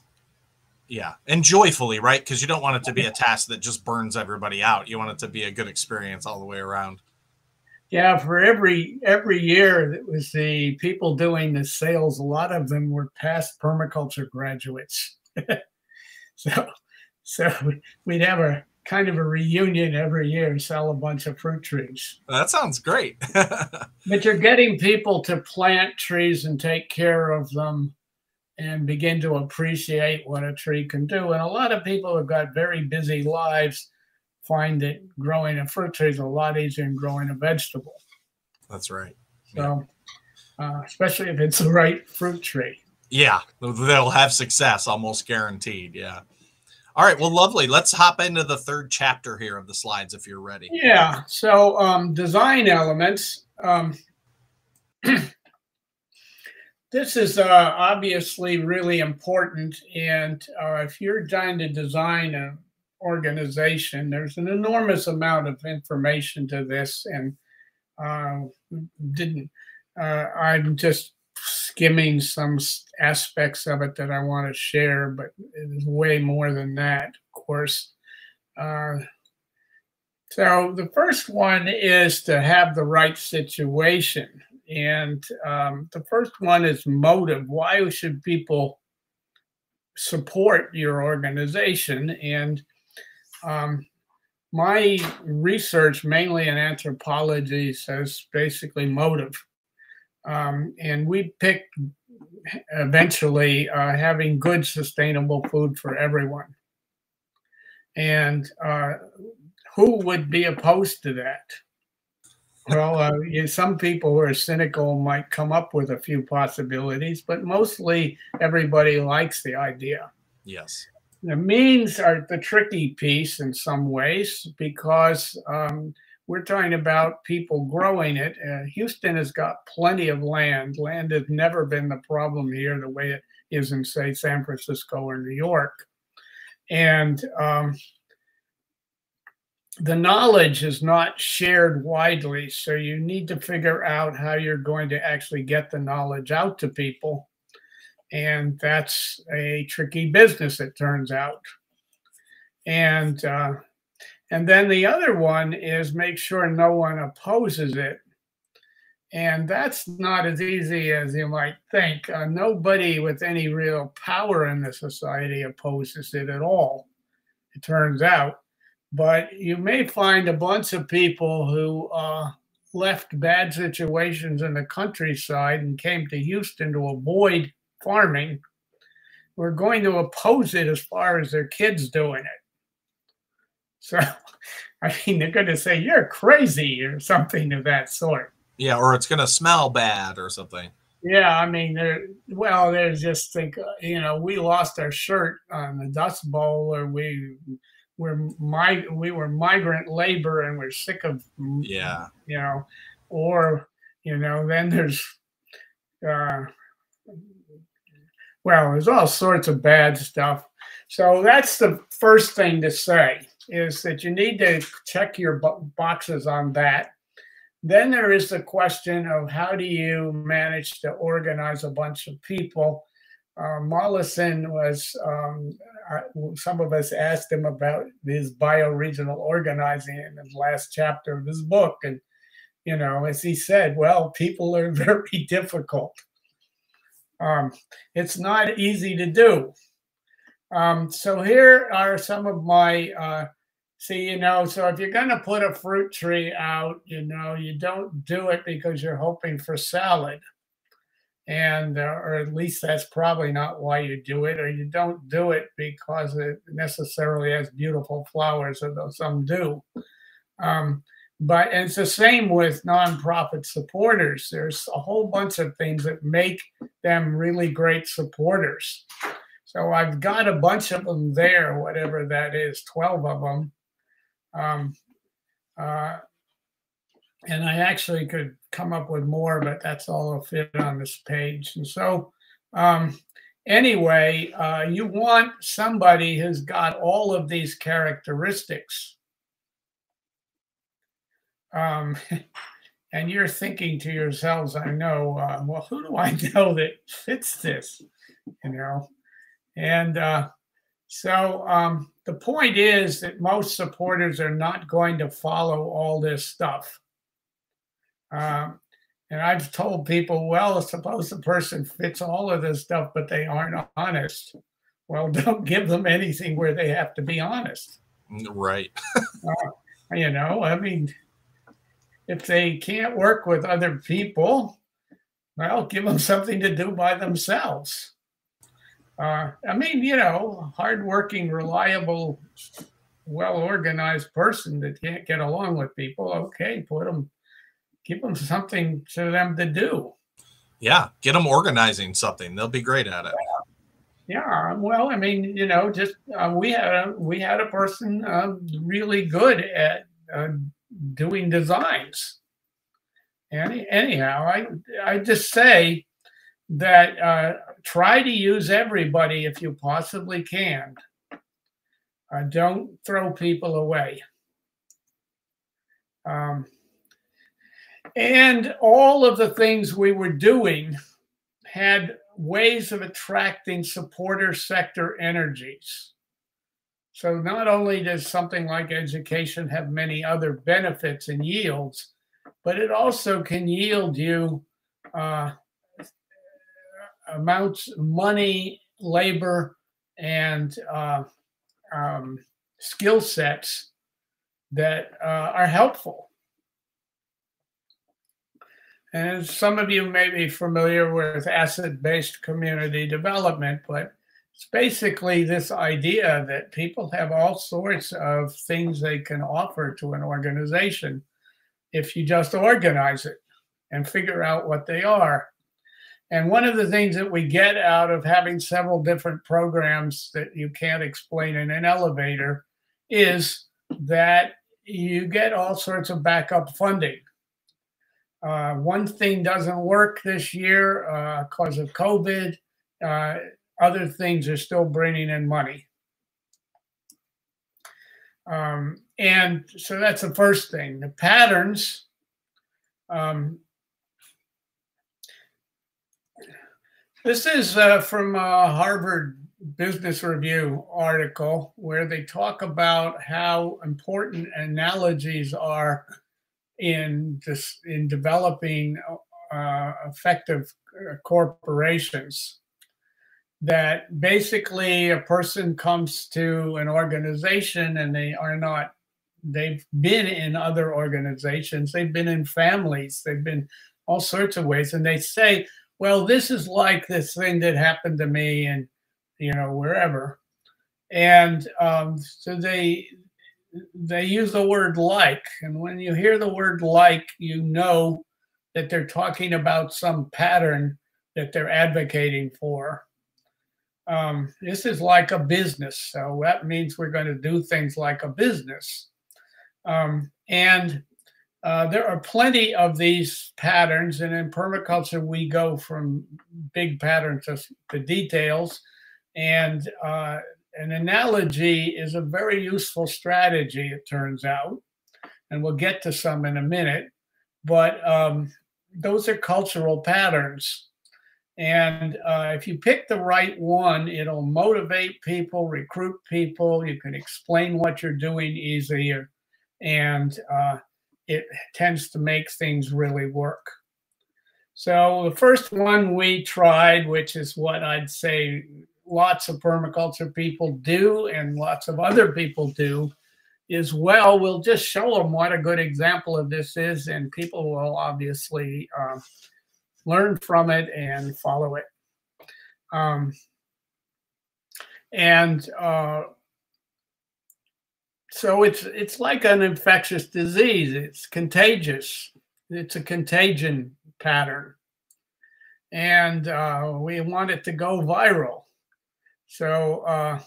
yeah and joyfully right because you don't want it to be a task that just burns everybody out you want it to be a good experience all the way around yeah for every every year that was the people doing the sales a lot of them were past permaculture graduates so so we'd have a kind of a reunion every year, sell a bunch of fruit trees. That sounds great. but you're getting people to plant trees and take care of them and begin to appreciate what a tree can do. And a lot of people who've got very busy lives find that growing a fruit tree is a lot easier than growing a vegetable. That's right. So, uh, especially if it's the right fruit tree. Yeah, they'll have success almost guaranteed. Yeah. All right. Well, lovely. Let's hop into the third chapter here of the slides if you're ready. Yeah. So, um, design elements. Um, this is uh, obviously really important. And uh, if you're trying to design an organization, there's an enormous amount of information to this. And uh, didn't uh, I'm just skimming some aspects of it that I want to share, but it is way more than that, of course. Uh, so the first one is to have the right situation. And um, the first one is motive. Why should people support your organization? And um, my research, mainly in anthropology, says basically motive. Um, and we picked eventually uh, having good, sustainable food for everyone. And uh, who would be opposed to that? Well, uh, you some people who are cynical might come up with a few possibilities, but mostly everybody likes the idea. Yes. The means are the tricky piece in some ways because um, we're talking about people growing it. Uh, Houston has got plenty of land. Land has never been the problem here the way it is in, say, San Francisco or New York. And um, the knowledge is not shared widely. So you need to figure out how you're going to actually get the knowledge out to people. And that's a tricky business, it turns out. And uh, and then the other one is make sure no one opposes it. And that's not as easy as you might think. Uh, nobody with any real power in the society opposes it at all, it turns out. But you may find a bunch of people who uh, left bad situations in the countryside and came to Houston to avoid farming. We're going to oppose it as far as their kids doing it. So, I mean, they're going to say you're crazy or something of that sort. Yeah, or it's going to smell bad or something. Yeah, I mean, they're well, they're just think, you know, we lost our shirt on the Dust Bowl, or we we're my we were migrant labor and we're sick of yeah you know or you know then there's uh well there's all sorts of bad stuff so that's the first thing to say is that you need to check your boxes on that then there is the question of how do you manage to organize a bunch of people uh, Mollison was, um, some of us asked him about his bioregional organizing in the last chapter of his book. And, you know, as he said, well, people are very difficult. Um, it's not easy to do. Um, so here are some of my, uh, see, you know, so if you're going to put a fruit tree out, you know, you don't do it because you're hoping for salad and uh, or at least that's probably not why you do it or you don't do it because it necessarily has beautiful flowers although some do um, but it's the same with nonprofit supporters there's a whole bunch of things that make them really great supporters so i've got a bunch of them there whatever that is 12 of them um, uh, and I actually could come up with more, but that's all I'll fit on this page. And so, um, anyway, uh, you want somebody who's got all of these characteristics. Um, and you're thinking to yourselves, I know, uh, well, who do I know that fits this? You know, and uh, so um, the point is that most supporters are not going to follow all this stuff. Um, and I've told people, well, suppose the person fits all of this stuff, but they aren't honest. Well, don't give them anything where they have to be honest. Right. uh, you know, I mean, if they can't work with other people, well, give them something to do by themselves. Uh, I mean, you know, hardworking, reliable, well organized person that can't get along with people, okay, put them give them something to them to do. Yeah, get them organizing something. They'll be great at it. Yeah, yeah. well, I mean, you know, just uh, we had a we had a person uh, really good at uh, doing designs. And anyhow, I I just say that uh, try to use everybody if you possibly can. Uh, don't throw people away. Um, and all of the things we were doing had ways of attracting supporter sector energies. So not only does something like education have many other benefits and yields, but it also can yield you uh, amounts money, labor, and uh, um, skill sets that uh, are helpful. And some of you may be familiar with asset based community development, but it's basically this idea that people have all sorts of things they can offer to an organization if you just organize it and figure out what they are. And one of the things that we get out of having several different programs that you can't explain in an elevator is that you get all sorts of backup funding. Uh, one thing doesn't work this year because uh, of COVID. Uh, other things are still bringing in money. Um, and so that's the first thing. The patterns. Um, this is uh, from a Harvard Business Review article where they talk about how important analogies are in this in developing uh, effective uh, corporations that basically a person comes to an organization and they are not they've been in other organizations they've been in families they've been all sorts of ways and they say well this is like this thing that happened to me and you know wherever and um, so they they use the word like. And when you hear the word like, you know that they're talking about some pattern that they're advocating for. Um, this is like a business. So that means we're going to do things like a business. Um, and uh, there are plenty of these patterns. And in permaculture, we go from big patterns to, to details. And uh, an analogy is a very useful strategy, it turns out. And we'll get to some in a minute. But um, those are cultural patterns. And uh, if you pick the right one, it'll motivate people, recruit people. You can explain what you're doing easier, and uh, it tends to make things really work. So the first one we tried, which is what I'd say lots of permaculture people do and lots of other people do, is well, we'll just show them what a good example of this is, and people will obviously. Uh, learn from it and follow it. Um, and uh, so it's it's like an infectious disease. It's contagious. It's a contagion pattern, and uh, we want it to go viral. So uh,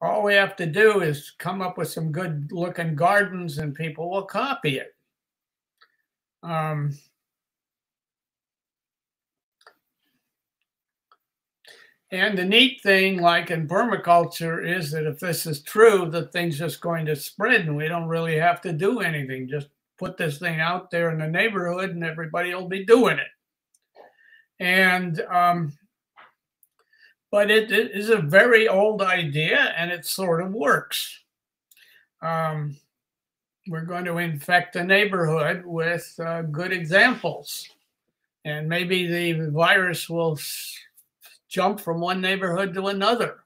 all we have to do is come up with some good looking gardens, and people will copy it. Um, And the neat thing, like in permaculture, is that if this is true, the thing's just going to spread and we don't really have to do anything. Just put this thing out there in the neighborhood and everybody will be doing it. And, um, but it, it is a very old idea and it sort of works. Um, we're going to infect the neighborhood with uh, good examples. And maybe the virus will jump from one neighborhood to another.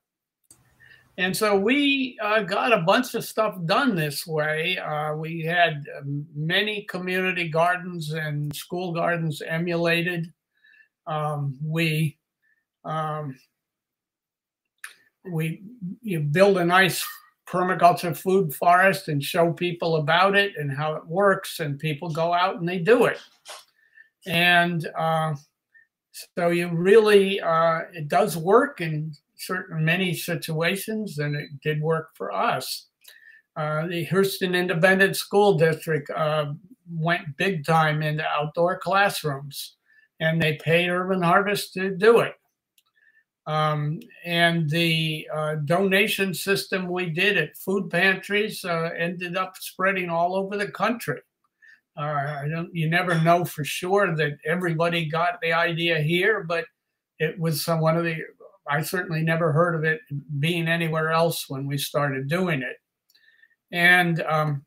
And so we uh, got a bunch of stuff done this way. Uh, we had um, many community gardens and school gardens emulated. Um, we um, we you build a nice permaculture food forest and show people about it and how it works, and people go out and they do it. And uh, so you really, uh, it does work in certain many situations, and it did work for us. Uh, the Houston Independent School District uh, went big time into outdoor classrooms, and they paid Urban Harvest to do it. Um, and the uh, donation system we did at food pantries uh, ended up spreading all over the country. Uh, I don't. You never know for sure that everybody got the idea here, but it was some one of the. I certainly never heard of it being anywhere else when we started doing it, and um,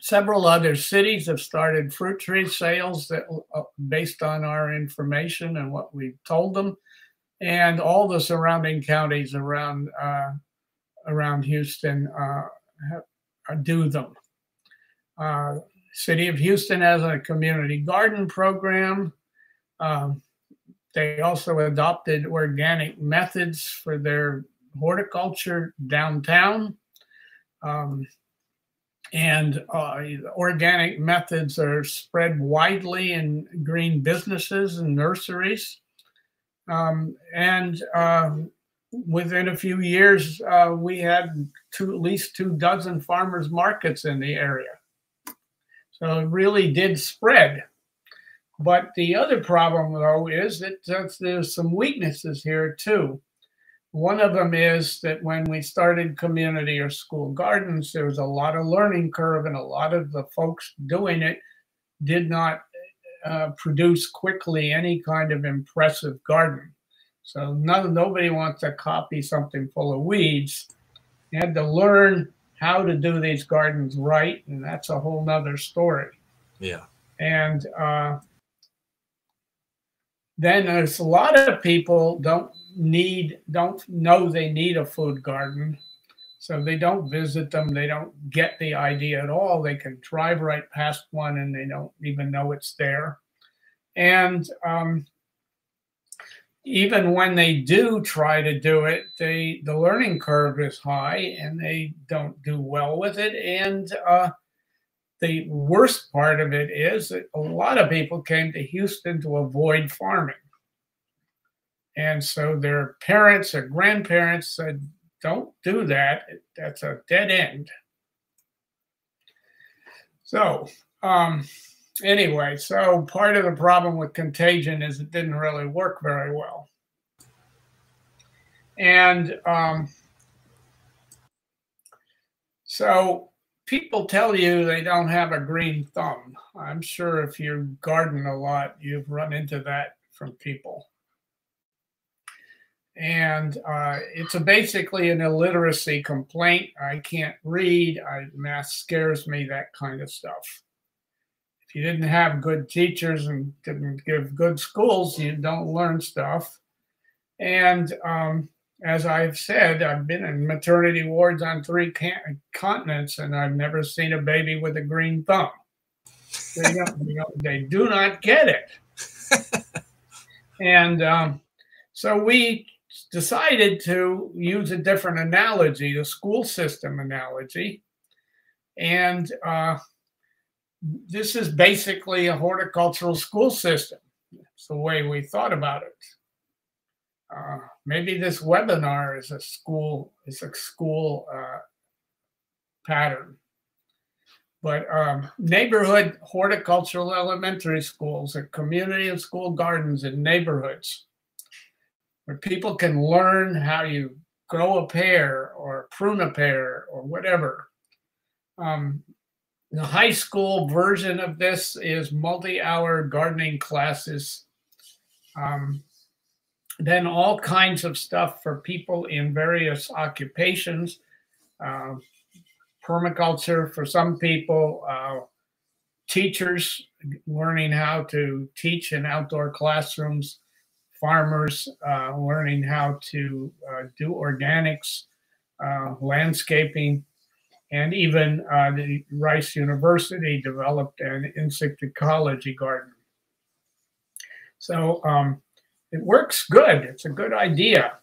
several other cities have started fruit tree sales that uh, based on our information and what we told them, and all the surrounding counties around uh, around Houston uh, have, do them. City of Houston has a community garden program. Um, they also adopted organic methods for their horticulture downtown. Um, and uh, organic methods are spread widely in green businesses and nurseries. Um, and uh, within a few years, uh, we had two, at least two dozen farmers markets in the area. So it really did spread. But the other problem, though, is that uh, there's some weaknesses here, too. One of them is that when we started community or school gardens, there was a lot of learning curve, and a lot of the folks doing it did not uh, produce quickly any kind of impressive garden. So none, nobody wants to copy something full of weeds. You had to learn how to do these gardens right, and that's a whole nother story. Yeah. And uh, then there's a lot of people don't need, don't know they need a food garden. So they don't visit them. They don't get the idea at all. They can drive right past one and they don't even know it's there. And um, even when they do try to do it, they the learning curve is high and they don't do well with it. And uh, the worst part of it is that a lot of people came to Houston to avoid farming. And so their parents or grandparents said, don't do that. That's a dead end. So, um, anyway, so part of the problem with contagion is it didn't really work very well. And um, so people tell you they don't have a green thumb. I'm sure if you garden a lot, you've run into that from people. And uh, it's basically an illiteracy complaint. I can't read. I, math scares me, that kind of stuff if you didn't have good teachers and didn't give good schools, you don't learn stuff. And um, as I've said, I've been in maternity wards on three can- continents, and I've never seen a baby with a green thumb. They, don't, they do not get it. and um, so we decided to use a different analogy, the school system analogy. And uh, this is basically a horticultural school system. It's the way we thought about it. Uh, maybe this webinar is a school is a school uh, pattern. But um, neighborhood horticultural elementary schools are community and school gardens in neighborhoods where people can learn how you grow a pear or prune a pear or whatever. Um, the high school version of this is multi-hour gardening classes. Um, then all kinds of stuff for people in various occupations. Uh, permaculture for some people, uh, teachers learning how to teach in outdoor classrooms, farmers uh, learning how to uh, do organics, uh, landscaping, and even uh, the Rice University developed an insect ecology garden. So um, it works good. It's a good idea.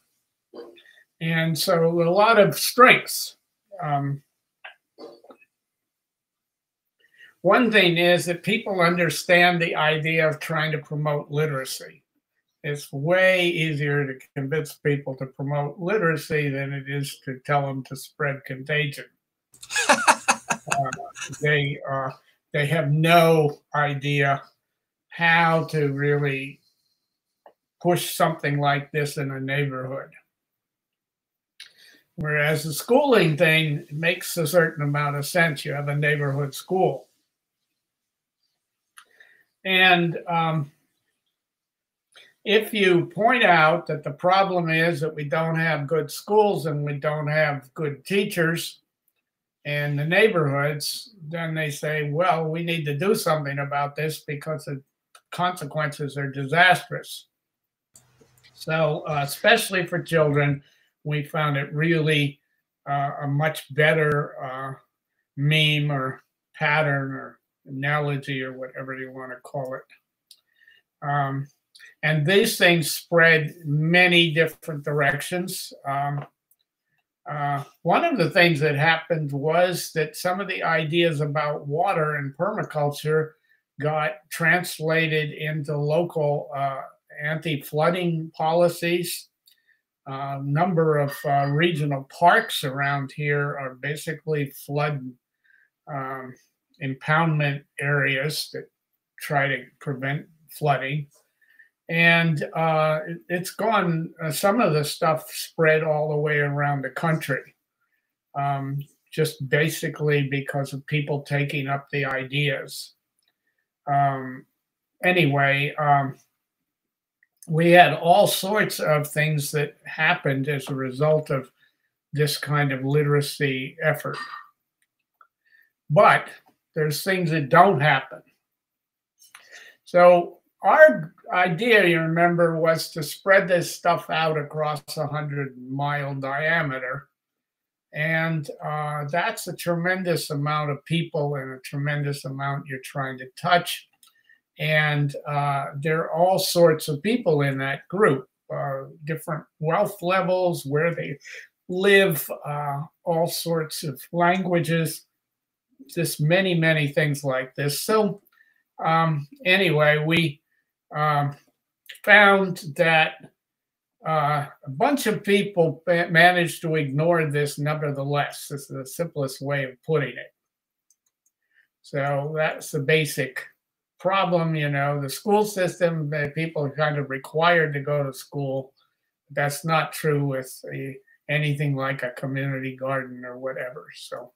And so a lot of strengths. Um, one thing is that people understand the idea of trying to promote literacy. It's way easier to convince people to promote literacy than it is to tell them to spread contagion they uh, they have no idea how to really push something like this in a neighborhood. Whereas the schooling thing makes a certain amount of sense. You have a neighborhood school. And um, if you point out that the problem is that we don't have good schools and we don't have good teachers, and the neighborhoods, then they say, well, we need to do something about this because the consequences are disastrous. So, uh, especially for children, we found it really uh, a much better uh, meme or pattern or analogy or whatever you want to call it. Um, and these things spread many different directions. Um, uh, one of the things that happened was that some of the ideas about water and permaculture got translated into local uh, anti-flooding policies. A number of uh, regional parks around here are basically flood um, impoundment areas that try to prevent flooding and uh, it's gone. Uh, some of the stuff spread all the way around the country, um, just basically because of people taking up the ideas. Um, anyway, um, we had all sorts of things that happened as a result of this kind of literacy effort. But there's things that don't happen. So our idea, you remember, was to spread this stuff out across a hundred mile diameter. And uh, that's a tremendous amount of people and a tremendous amount you're trying to touch. And uh, there are all sorts of people in that group, uh, different wealth levels, where they live, uh, all sorts of languages, just many, many things like this. So, um, anyway, we um, found that uh, a bunch of people managed to ignore this nevertheless. This is the simplest way of putting it. So that's the basic problem. You know, the school system, people are kind of required to go to school. That's not true with a, anything like a community garden or whatever. So,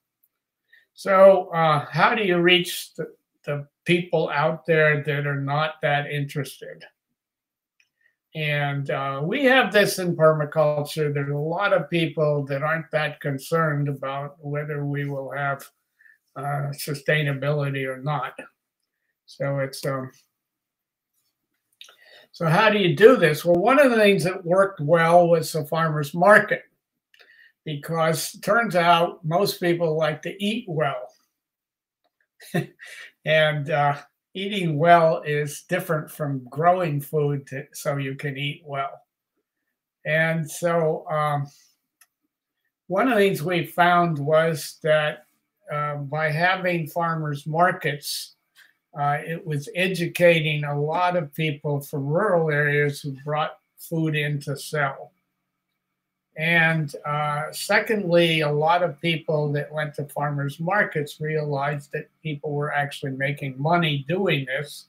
so uh, how do you reach the, the people out there that are not that interested? And uh, we have this in permaculture. There's a lot of people that aren't that concerned about whether we will have uh, sustainability or not. So it's um, so how do you do this? Well, one of the things that worked well was the farmers market, because turns out most people like to eat well, and uh, eating well is different from growing food to, so you can eat well. And so um, one of the things we found was that uh, by having farmers markets, uh, it was educating a lot of people from rural areas who brought food in to sell. And uh, secondly, a lot of people that went to farmers markets realized that people were actually making money doing this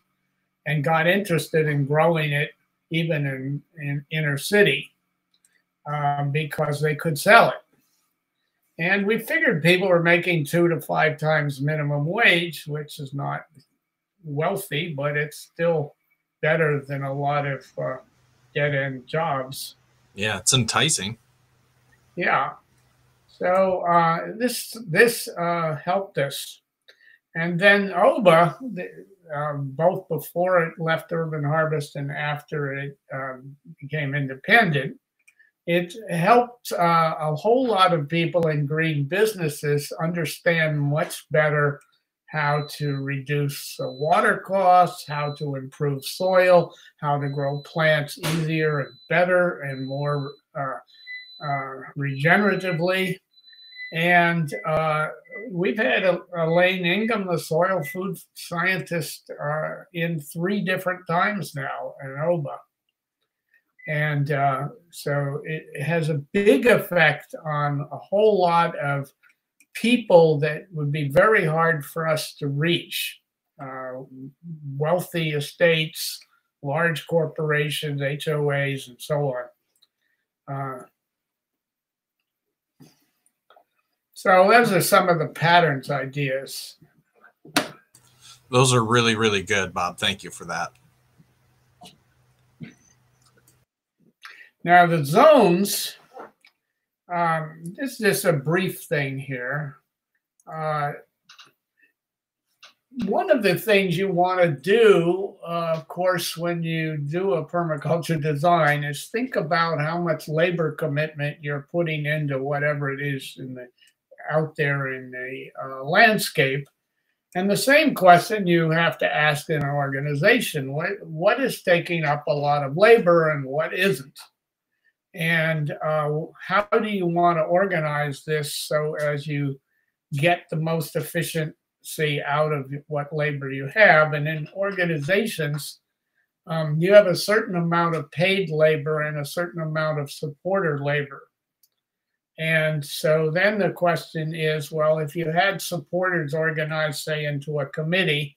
and got interested in growing it even in, in inner city um, because they could sell it. And we figured people were making two to five times minimum wage, which is not wealthy, but it's still better than a lot of uh, dead end jobs. Yeah, it's enticing. Yeah. So uh, this this uh, helped us, and then OBA, uh, both before it left Urban Harvest and after it um, became independent, it helped uh, a whole lot of people in green businesses understand much better how to reduce water costs, how to improve soil, how to grow plants easier and better and more uh, regeneratively. And uh, we've had Elaine Ingham, the soil food scientist, uh, in three different times now in OBA. And uh, so it has a big effect on a whole lot of people that would be very hard for us to reach uh, wealthy estates, large corporations, HOAs, and so on. Uh, so those are some of the patterns ideas. Those are really, really good, Bob. Thank you for that. Now the zones, um, this is just a brief thing here. Uh, one of the things you want to do, uh, of course, when you do a permaculture design is think about how much labor commitment you're putting into whatever it is in the out there in the uh, landscape. And the same question you have to ask in an organization: what what is taking up a lot of labor and what isn't? And uh, how do you want to organize this so as you get the most efficiency out of what labor you have? And in organizations, um, you have a certain amount of paid labor and a certain amount of supporter labor. And so then the question is well, if you had supporters organized, say, into a committee,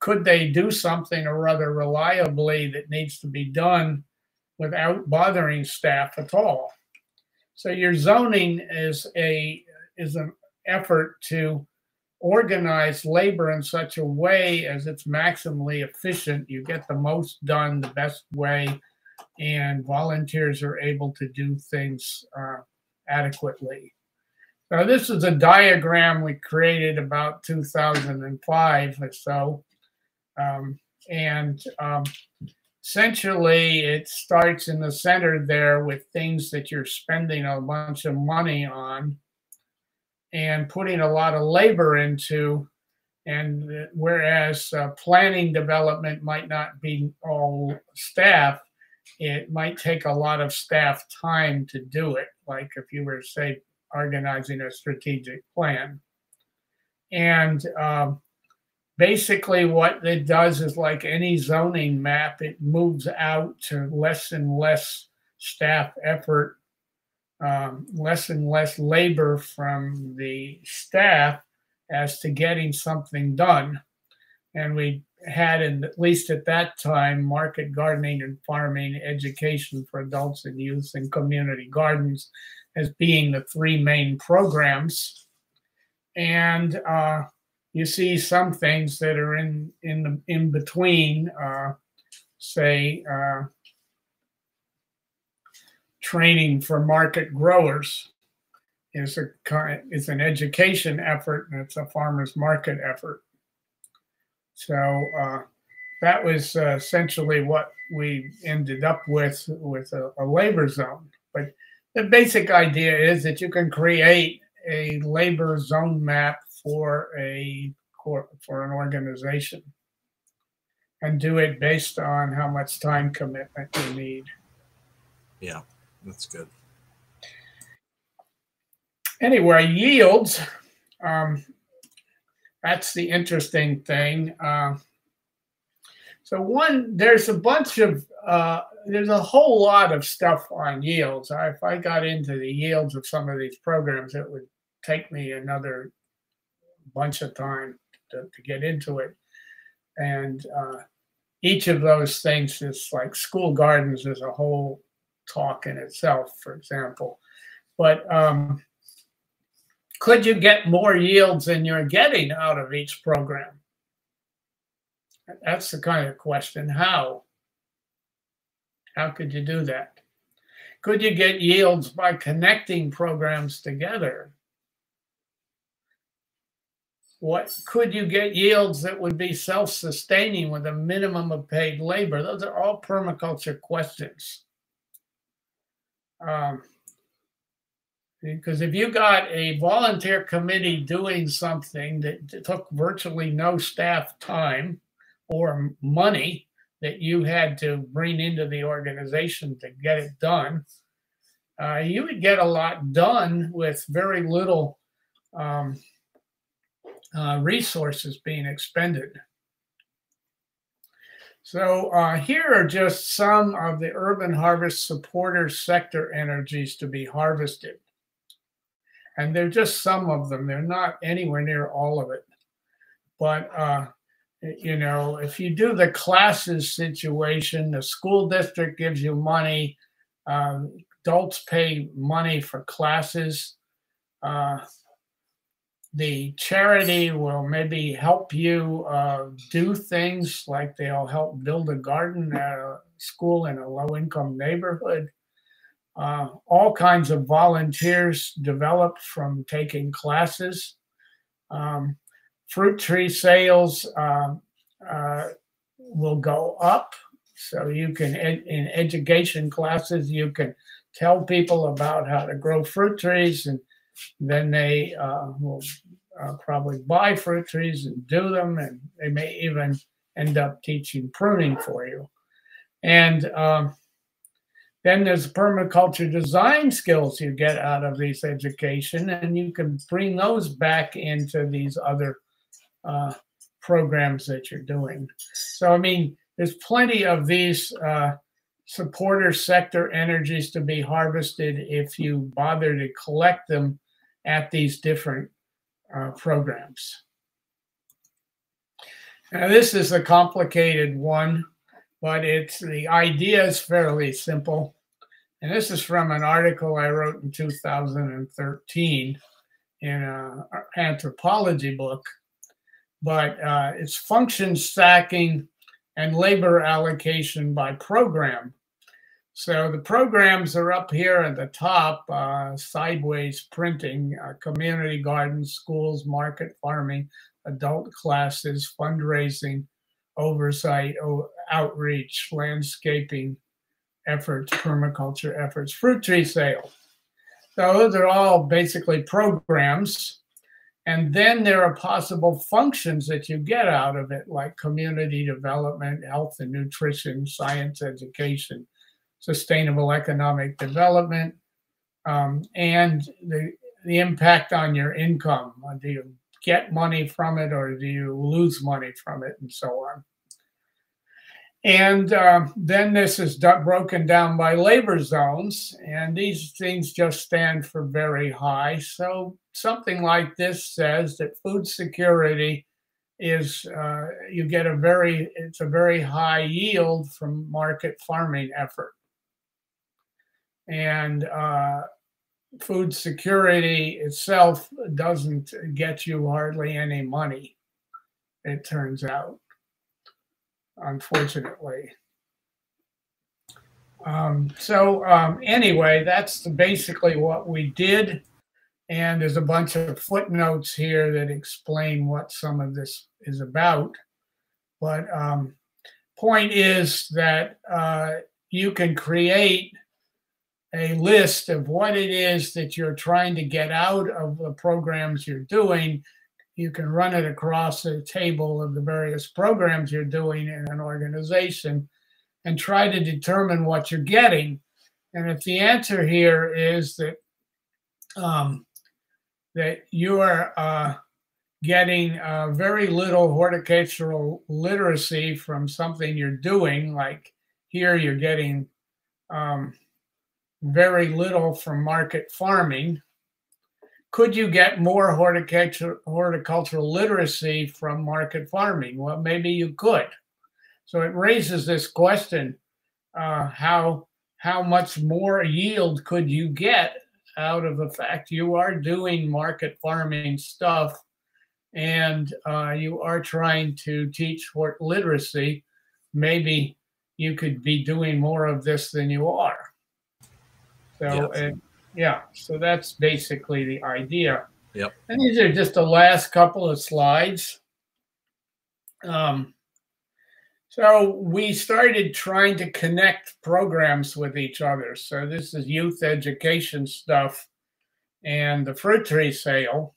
could they do something or rather reliably that needs to be done without bothering staff at all. So your zoning is a is an effort to organize labor in such a way as it's maximally efficient. You get the most done the best way, and volunteers are able to do things uh, adequately. Now, this is a diagram we created about 2005 or so. Um, and um, essentially it starts in the center there with things that you're spending a bunch of money on and putting a lot of labor into and whereas uh, planning development might not be all staff it might take a lot of staff time to do it like if you were say organizing a strategic plan and um, basically what it does is like any zoning map, it moves out to less and less staff effort, um, less and less labor from the staff as to getting something done. And we had, in, at least at that time, market gardening and farming education for adults and youth and community gardens as being the three main programs. And uh, you see some things that are in in the in between, uh, say uh, training for market growers is a is an education effort and it's a farmers market effort. So uh, that was uh, essentially what we ended up with with a, a labor zone. But the basic idea is that you can create a labor zone map for a for an organization and do it based on how much time commitment you need. Yeah, that's good. Anyway, yields. Um, that's the interesting thing. Uh, so one, there's a bunch of, uh, there's a whole lot of stuff on yields. I, if I got into the yields of some of these programs, it would take me another bunch of time to, to get into it. And uh, each of those things is like school gardens is a whole talk in itself, for example. But um, could you get more yields than you're getting out of each program? That's the kind of question. How? How could you do that? Could you get yields by connecting programs together? What could you get yields that would be self-sustaining with a minimum of paid labor? Those are all permaculture questions. Um, because if you got a volunteer committee doing something that took virtually no staff time or money that you had to bring into the organization to get it done, uh, you would get a lot done with very little um, uh, resources being expended. So uh, here are just some of the urban harvest supporter sector energies to be harvested. And they're just some of them. They're not anywhere near all of it. But, uh, you know, if you do the classes situation, the school district gives you money, um, adults pay money for classes. Uh, the charity will maybe help you uh, do things like they'll help build a garden at a school in a low income neighborhood. Uh, all kinds of volunteers develop from taking classes. Um, fruit tree sales uh, uh, will go up. So you can, ed- in education classes, you can tell people about how to grow fruit trees and then they uh, will uh, probably buy fruit trees and do them, and they may even end up teaching pruning for you. And um, then there's permaculture design skills you get out of this education, and you can bring those back into these other uh, programs that you're doing. So, I mean, there's plenty of these uh, supporter sector energies to be harvested if you bother to collect them at these different uh, programs. Now, this is a complicated one, but it's the idea is fairly simple. And this is from an article I wrote in 2013 in an anthropology book. But uh, it's function stacking and labor allocation by program. So the programs are up here at the top, uh, sideways printing, uh, community gardens, schools, market farming, adult classes, fundraising, oversight, outreach, landscaping efforts, permaculture efforts, fruit tree sale. So those are all basically programs. And then there are possible functions that you get out of it, like community development, health and nutrition, science education, sustainable economic development, um, and the, the impact on your income. Do you get money from it or do you lose money from it, and so on? And uh, then this is broken down by labor zones, and these things just stand for very high. So something like this says that food security is uh, you get a very it's a very high yield from market farming effort, and uh, food security itself doesn't get you hardly any money. It turns out unfortunately. Um, so um, anyway, that's basically what we did. And there's a bunch of footnotes here that explain what some of this is about. But um, point is that uh, you can create a list of what it is that you're trying to get out of the programs you're doing you can run it across a table of the various programs you're doing in an organization and try to determine what you're getting. And if the answer here is that um, that you are uh, getting uh, very little horticultural literacy from something you're doing, like here you're getting um, very little from market farming, could you get more horticulture, horticultural literacy from market farming? Well, maybe you could. So it raises this question: uh, how how much more yield could you get out of the fact you are doing market farming stuff, and uh, you are trying to teach hort literacy? Maybe you could be doing more of this than you are. So yes. it, yeah, so that's basically the idea. Yep. And these are just the last couple of slides. Um, so we started trying to connect programs with each other. So this is youth education stuff and the fruit tree sale.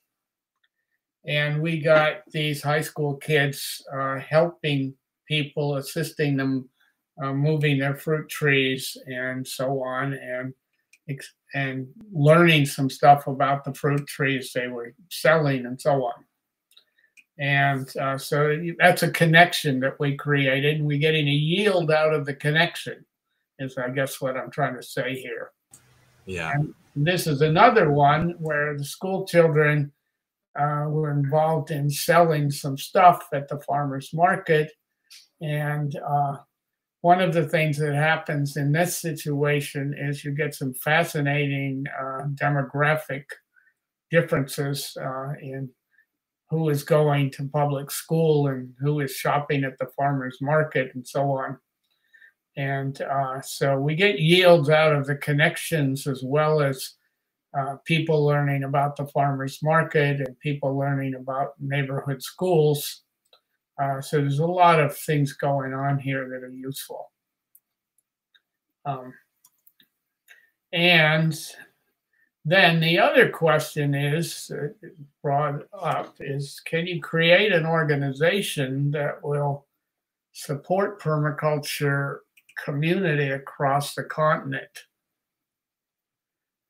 And we got these high school kids uh, helping people, assisting them uh, moving their fruit trees and so on. And and learning some stuff about the fruit trees they were selling and so on. And uh, so that's a connection that we created, and we're getting a yield out of the connection, is I guess what I'm trying to say here. Yeah. And this is another one where the school children uh, were involved in selling some stuff at the farmer's market. And uh, one of the things that happens in this situation is you get some fascinating uh, demographic differences uh, in who is going to public school and who is shopping at the farmers market and so on. And uh, so we get yields out of the connections as well as uh, people learning about the farmers market and people learning about neighborhood schools uh, so there's a lot of things going on here that are useful. Um, and then the other question is uh, brought up is can you create an organization that will support permaculture community across the continent?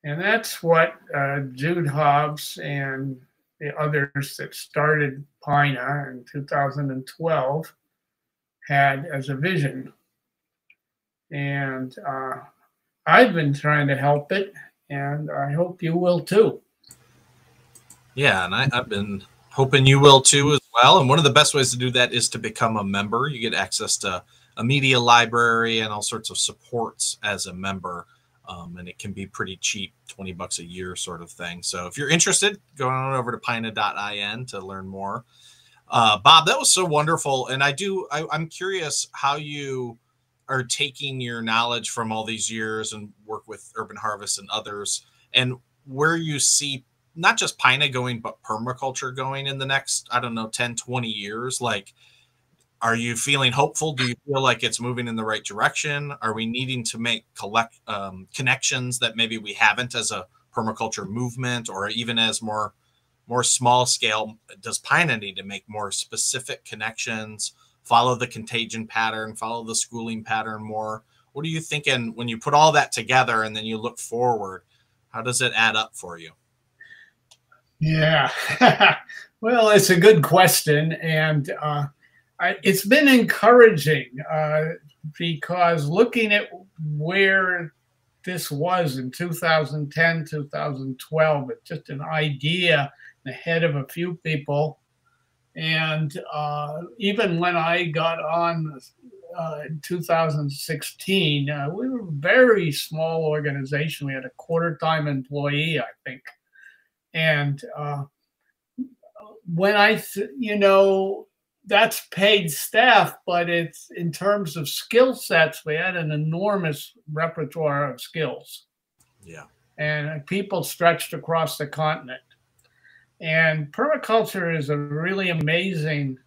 And that's what uh, Jude Hobbs and the others that started PINA in 2012 had as a vision. And uh, I've been trying to help it, and I hope you will too. Yeah, and I, I've been hoping you will too as well. And one of the best ways to do that is to become a member. You get access to a media library and all sorts of supports as a member um, and it can be pretty cheap 20 bucks a year sort of thing. So if you're interested go on over to pina.in to learn more. Uh, bob that was so wonderful. And i do I, i'm curious how you are taking your knowledge from all these years and work with urban harvest and others and where you see not just pina going but permaculture going in the next i don't know 10 20 years. Like are you feeling hopeful? Do you feel like it's moving in the right direction? Are we needing to make collect um, connections that maybe we haven't as a permaculture movement, or even as more more small scale? Does Pina need to make more specific connections? Follow the contagion pattern, follow the schooling pattern more. What are you thinking when you put all that together and then you look forward? How does it add up for you? Yeah, well, it's a good question, and uh, it's been encouraging uh, because looking at where this was in 2010, 2012, it's just an idea in the head of a few people. And uh, even when I got on uh, in 2016, uh, we were a very small organization. We had a quarter time employee, I think. And uh, when I, th- you know, that's paid staff, but it's in terms of skill sets, we had an enormous repertoire of skills. Yeah. And people stretched across the continent. And permaculture is a really amazing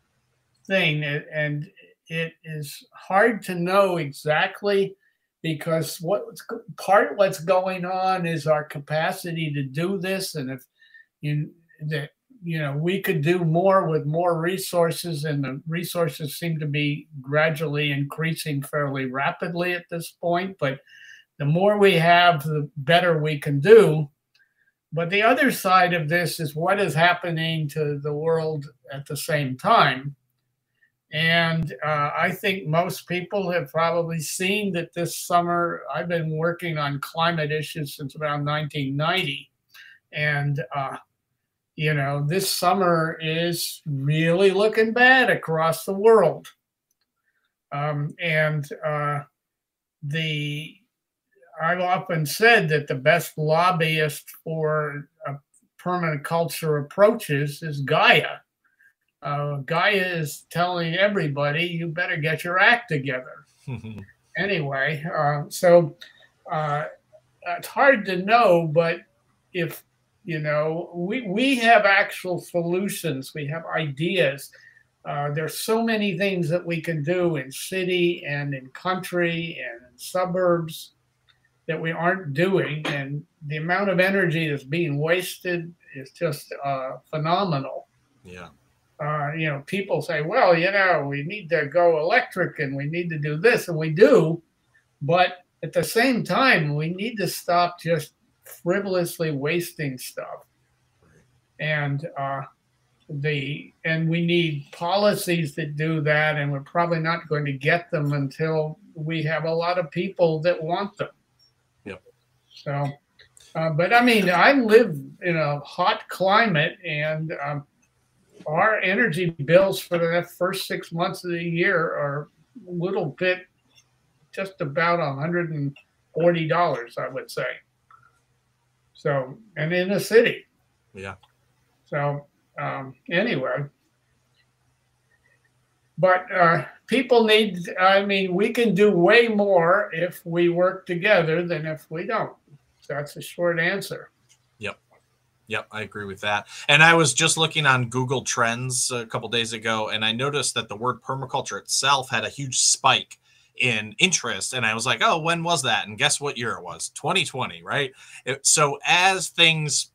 thing. And it is hard to know exactly because what's part what's going on is our capacity to do this. And if you that you know we could do more with more resources and the resources seem to be gradually increasing fairly rapidly at this point. But the more we have the better we can do. But the other side of this is what is happening to the world at the same time. And uh, i think most people have probably seen that this summer i've been working on climate issues since around 1990 and uh, you know, this summer is really looking bad across the world. Um, and uh, the I've often said that the best lobbyist for permanent culture approaches is Gaia. Uh, Gaia is telling everybody, you better get your act together. anyway, uh, so uh, it's hard to know, but if you know, we, we have actual solutions, we have ideas. Uh, there's so many things that we can do in city and in country and in suburbs that we aren't doing. And the amount of energy that's being wasted is just uh, phenomenal. Yeah. Uh, you know, people say, well, you know, we need to go electric and we need to do this, and we do. But at the same time, we need to stop just frivolously wasting stuff. And uh, the and we need policies that do that, and we're probably not going to get them until we have a lot of people that want them. Yep. So, uh, but I mean, I live in a hot climate, and um, our energy bills for the first six months of the year are a little bit, just about a hundred and forty dollars, I would say. So, and in the city. Yeah. So, um, anyway, but uh, people need, I mean, we can do way more if we work together than if we don't. So that's a short answer. Yep. Yep, I agree with that. And I was just looking on Google Trends a couple days ago, and I noticed that the word permaculture itself had a huge spike in interest and i was like oh when was that? And guess what year it was? 2020 right? It, so as things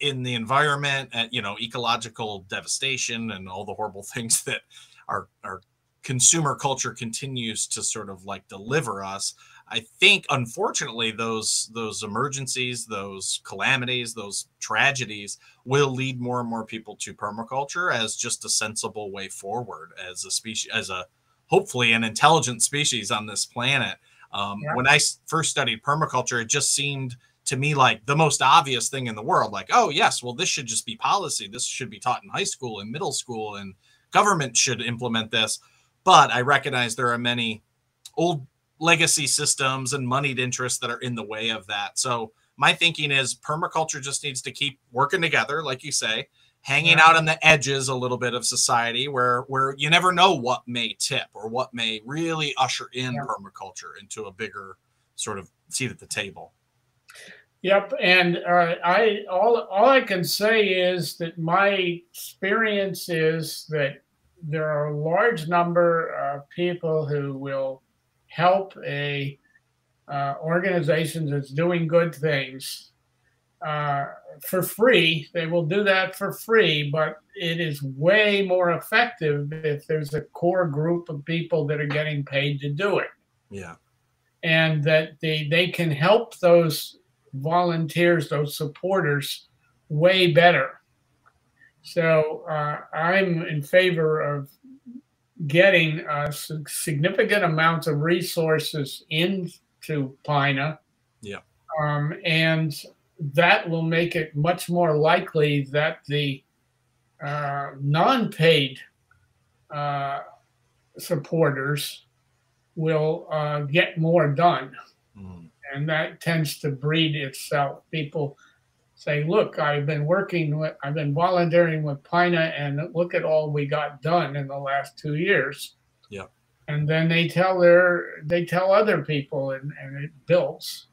in the environment and you know ecological devastation and all the horrible things that our our consumer culture continues to sort of like deliver us i think unfortunately those those emergencies those calamities those tragedies will lead more and more people to permaculture as just a sensible way forward as a species as a hopefully an intelligent species on this planet. Um, yeah. When I first studied permaculture, it just seemed to me like the most obvious thing in the world. Like, oh, yes, well, this should just be policy. This should be taught in high school and middle school, and government should implement this. But I recognize there are many old legacy systems and moneyed interests that are in the way of that. So my thinking is permaculture just needs to keep working together, like you say, hanging yeah. out on the edges a little bit of society where where you never know what may tip or what may really usher in yeah. permaculture into a bigger sort of seat at the table yep and uh, i all all i can say is that my experience is that there are a large number of people who will help a uh, organization that's doing good things uh, for free. They will do that for free, but it is way more effective if there's a core group of people that are getting paid to do it. Yeah. And that they, they can help those volunteers, those supporters, way better. So uh, I'm in favor of getting uh, significant amounts of resources into Pina. Yeah. Um, and that will make it much more likely that the uh, non paid uh, supporters will uh, get more done. Mm. And that tends to breed itself. People say, look, I've been working with, I've been volunteering with Pina, and look at all we got done in the last two years. Yeah. And then they tell their, they tell other people, and, and it builds.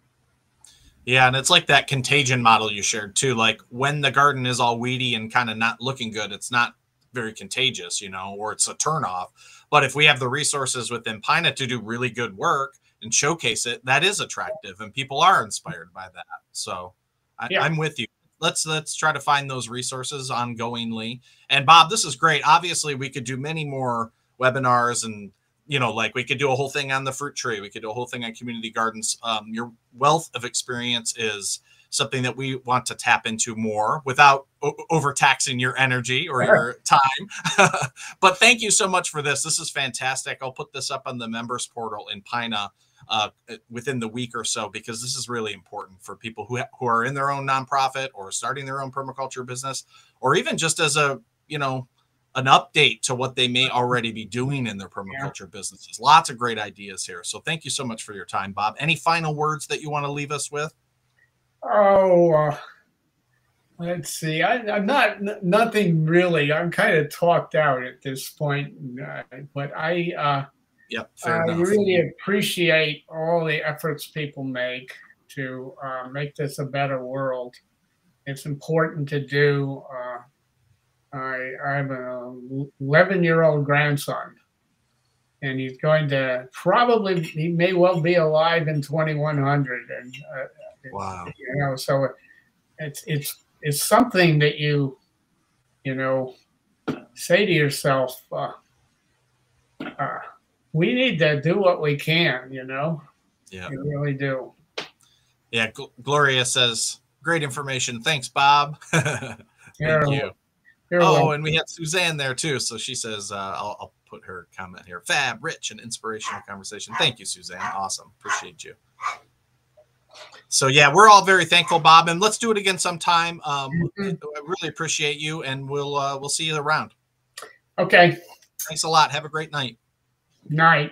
Yeah, and it's like that contagion model you shared too. Like when the garden is all weedy and kind of not looking good, it's not very contagious, you know, or it's a turnoff. But if we have the resources within Pina to do really good work and showcase it, that is attractive, and people are inspired by that. So I, yeah. I'm with you. Let's let's try to find those resources ongoingly. And Bob, this is great. Obviously, we could do many more webinars and you know, like we could do a whole thing on the fruit tree. We could do a whole thing on community gardens. Um, your wealth of experience is something that we want to tap into more without o- overtaxing your energy or sure. your time. but thank you so much for this. This is fantastic. I'll put this up on the members portal in Pina uh, within the week or so because this is really important for people who who are in their own nonprofit or starting their own permaculture business or even just as a you know an update to what they may already be doing in their permaculture yeah. businesses. Lots of great ideas here. So thank you so much for your time, Bob. Any final words that you want to leave us with? Oh, uh, let's see. I, am not n- nothing really. I'm kind of talked out at this point, uh, but I. Uh, Yep. I enough. really appreciate all the efforts people make to uh, make this a better world. It's important to do. I, I have an 11 year old grandson, and he's going to probably, he may well be alive in 2100. And, uh, wow. You know, so it's, it's, it's something that you, you know, say to yourself, uh, uh, we need to do what we can, you know? Yeah. We really do. Yeah. Gl- Gloria says, great information. Thanks, Bob. Thank you. You're oh, and we had Suzanne there too. So she says, uh, I'll, I'll, put her comment here. Fab, rich, and inspirational conversation. Thank you, Suzanne. Awesome. Appreciate you. So yeah, we're all very thankful, Bob, and let's do it again sometime. Um, mm-hmm. I really appreciate you, and we'll uh, we'll see you around. Okay. Thanks a lot. Have a great night. Night.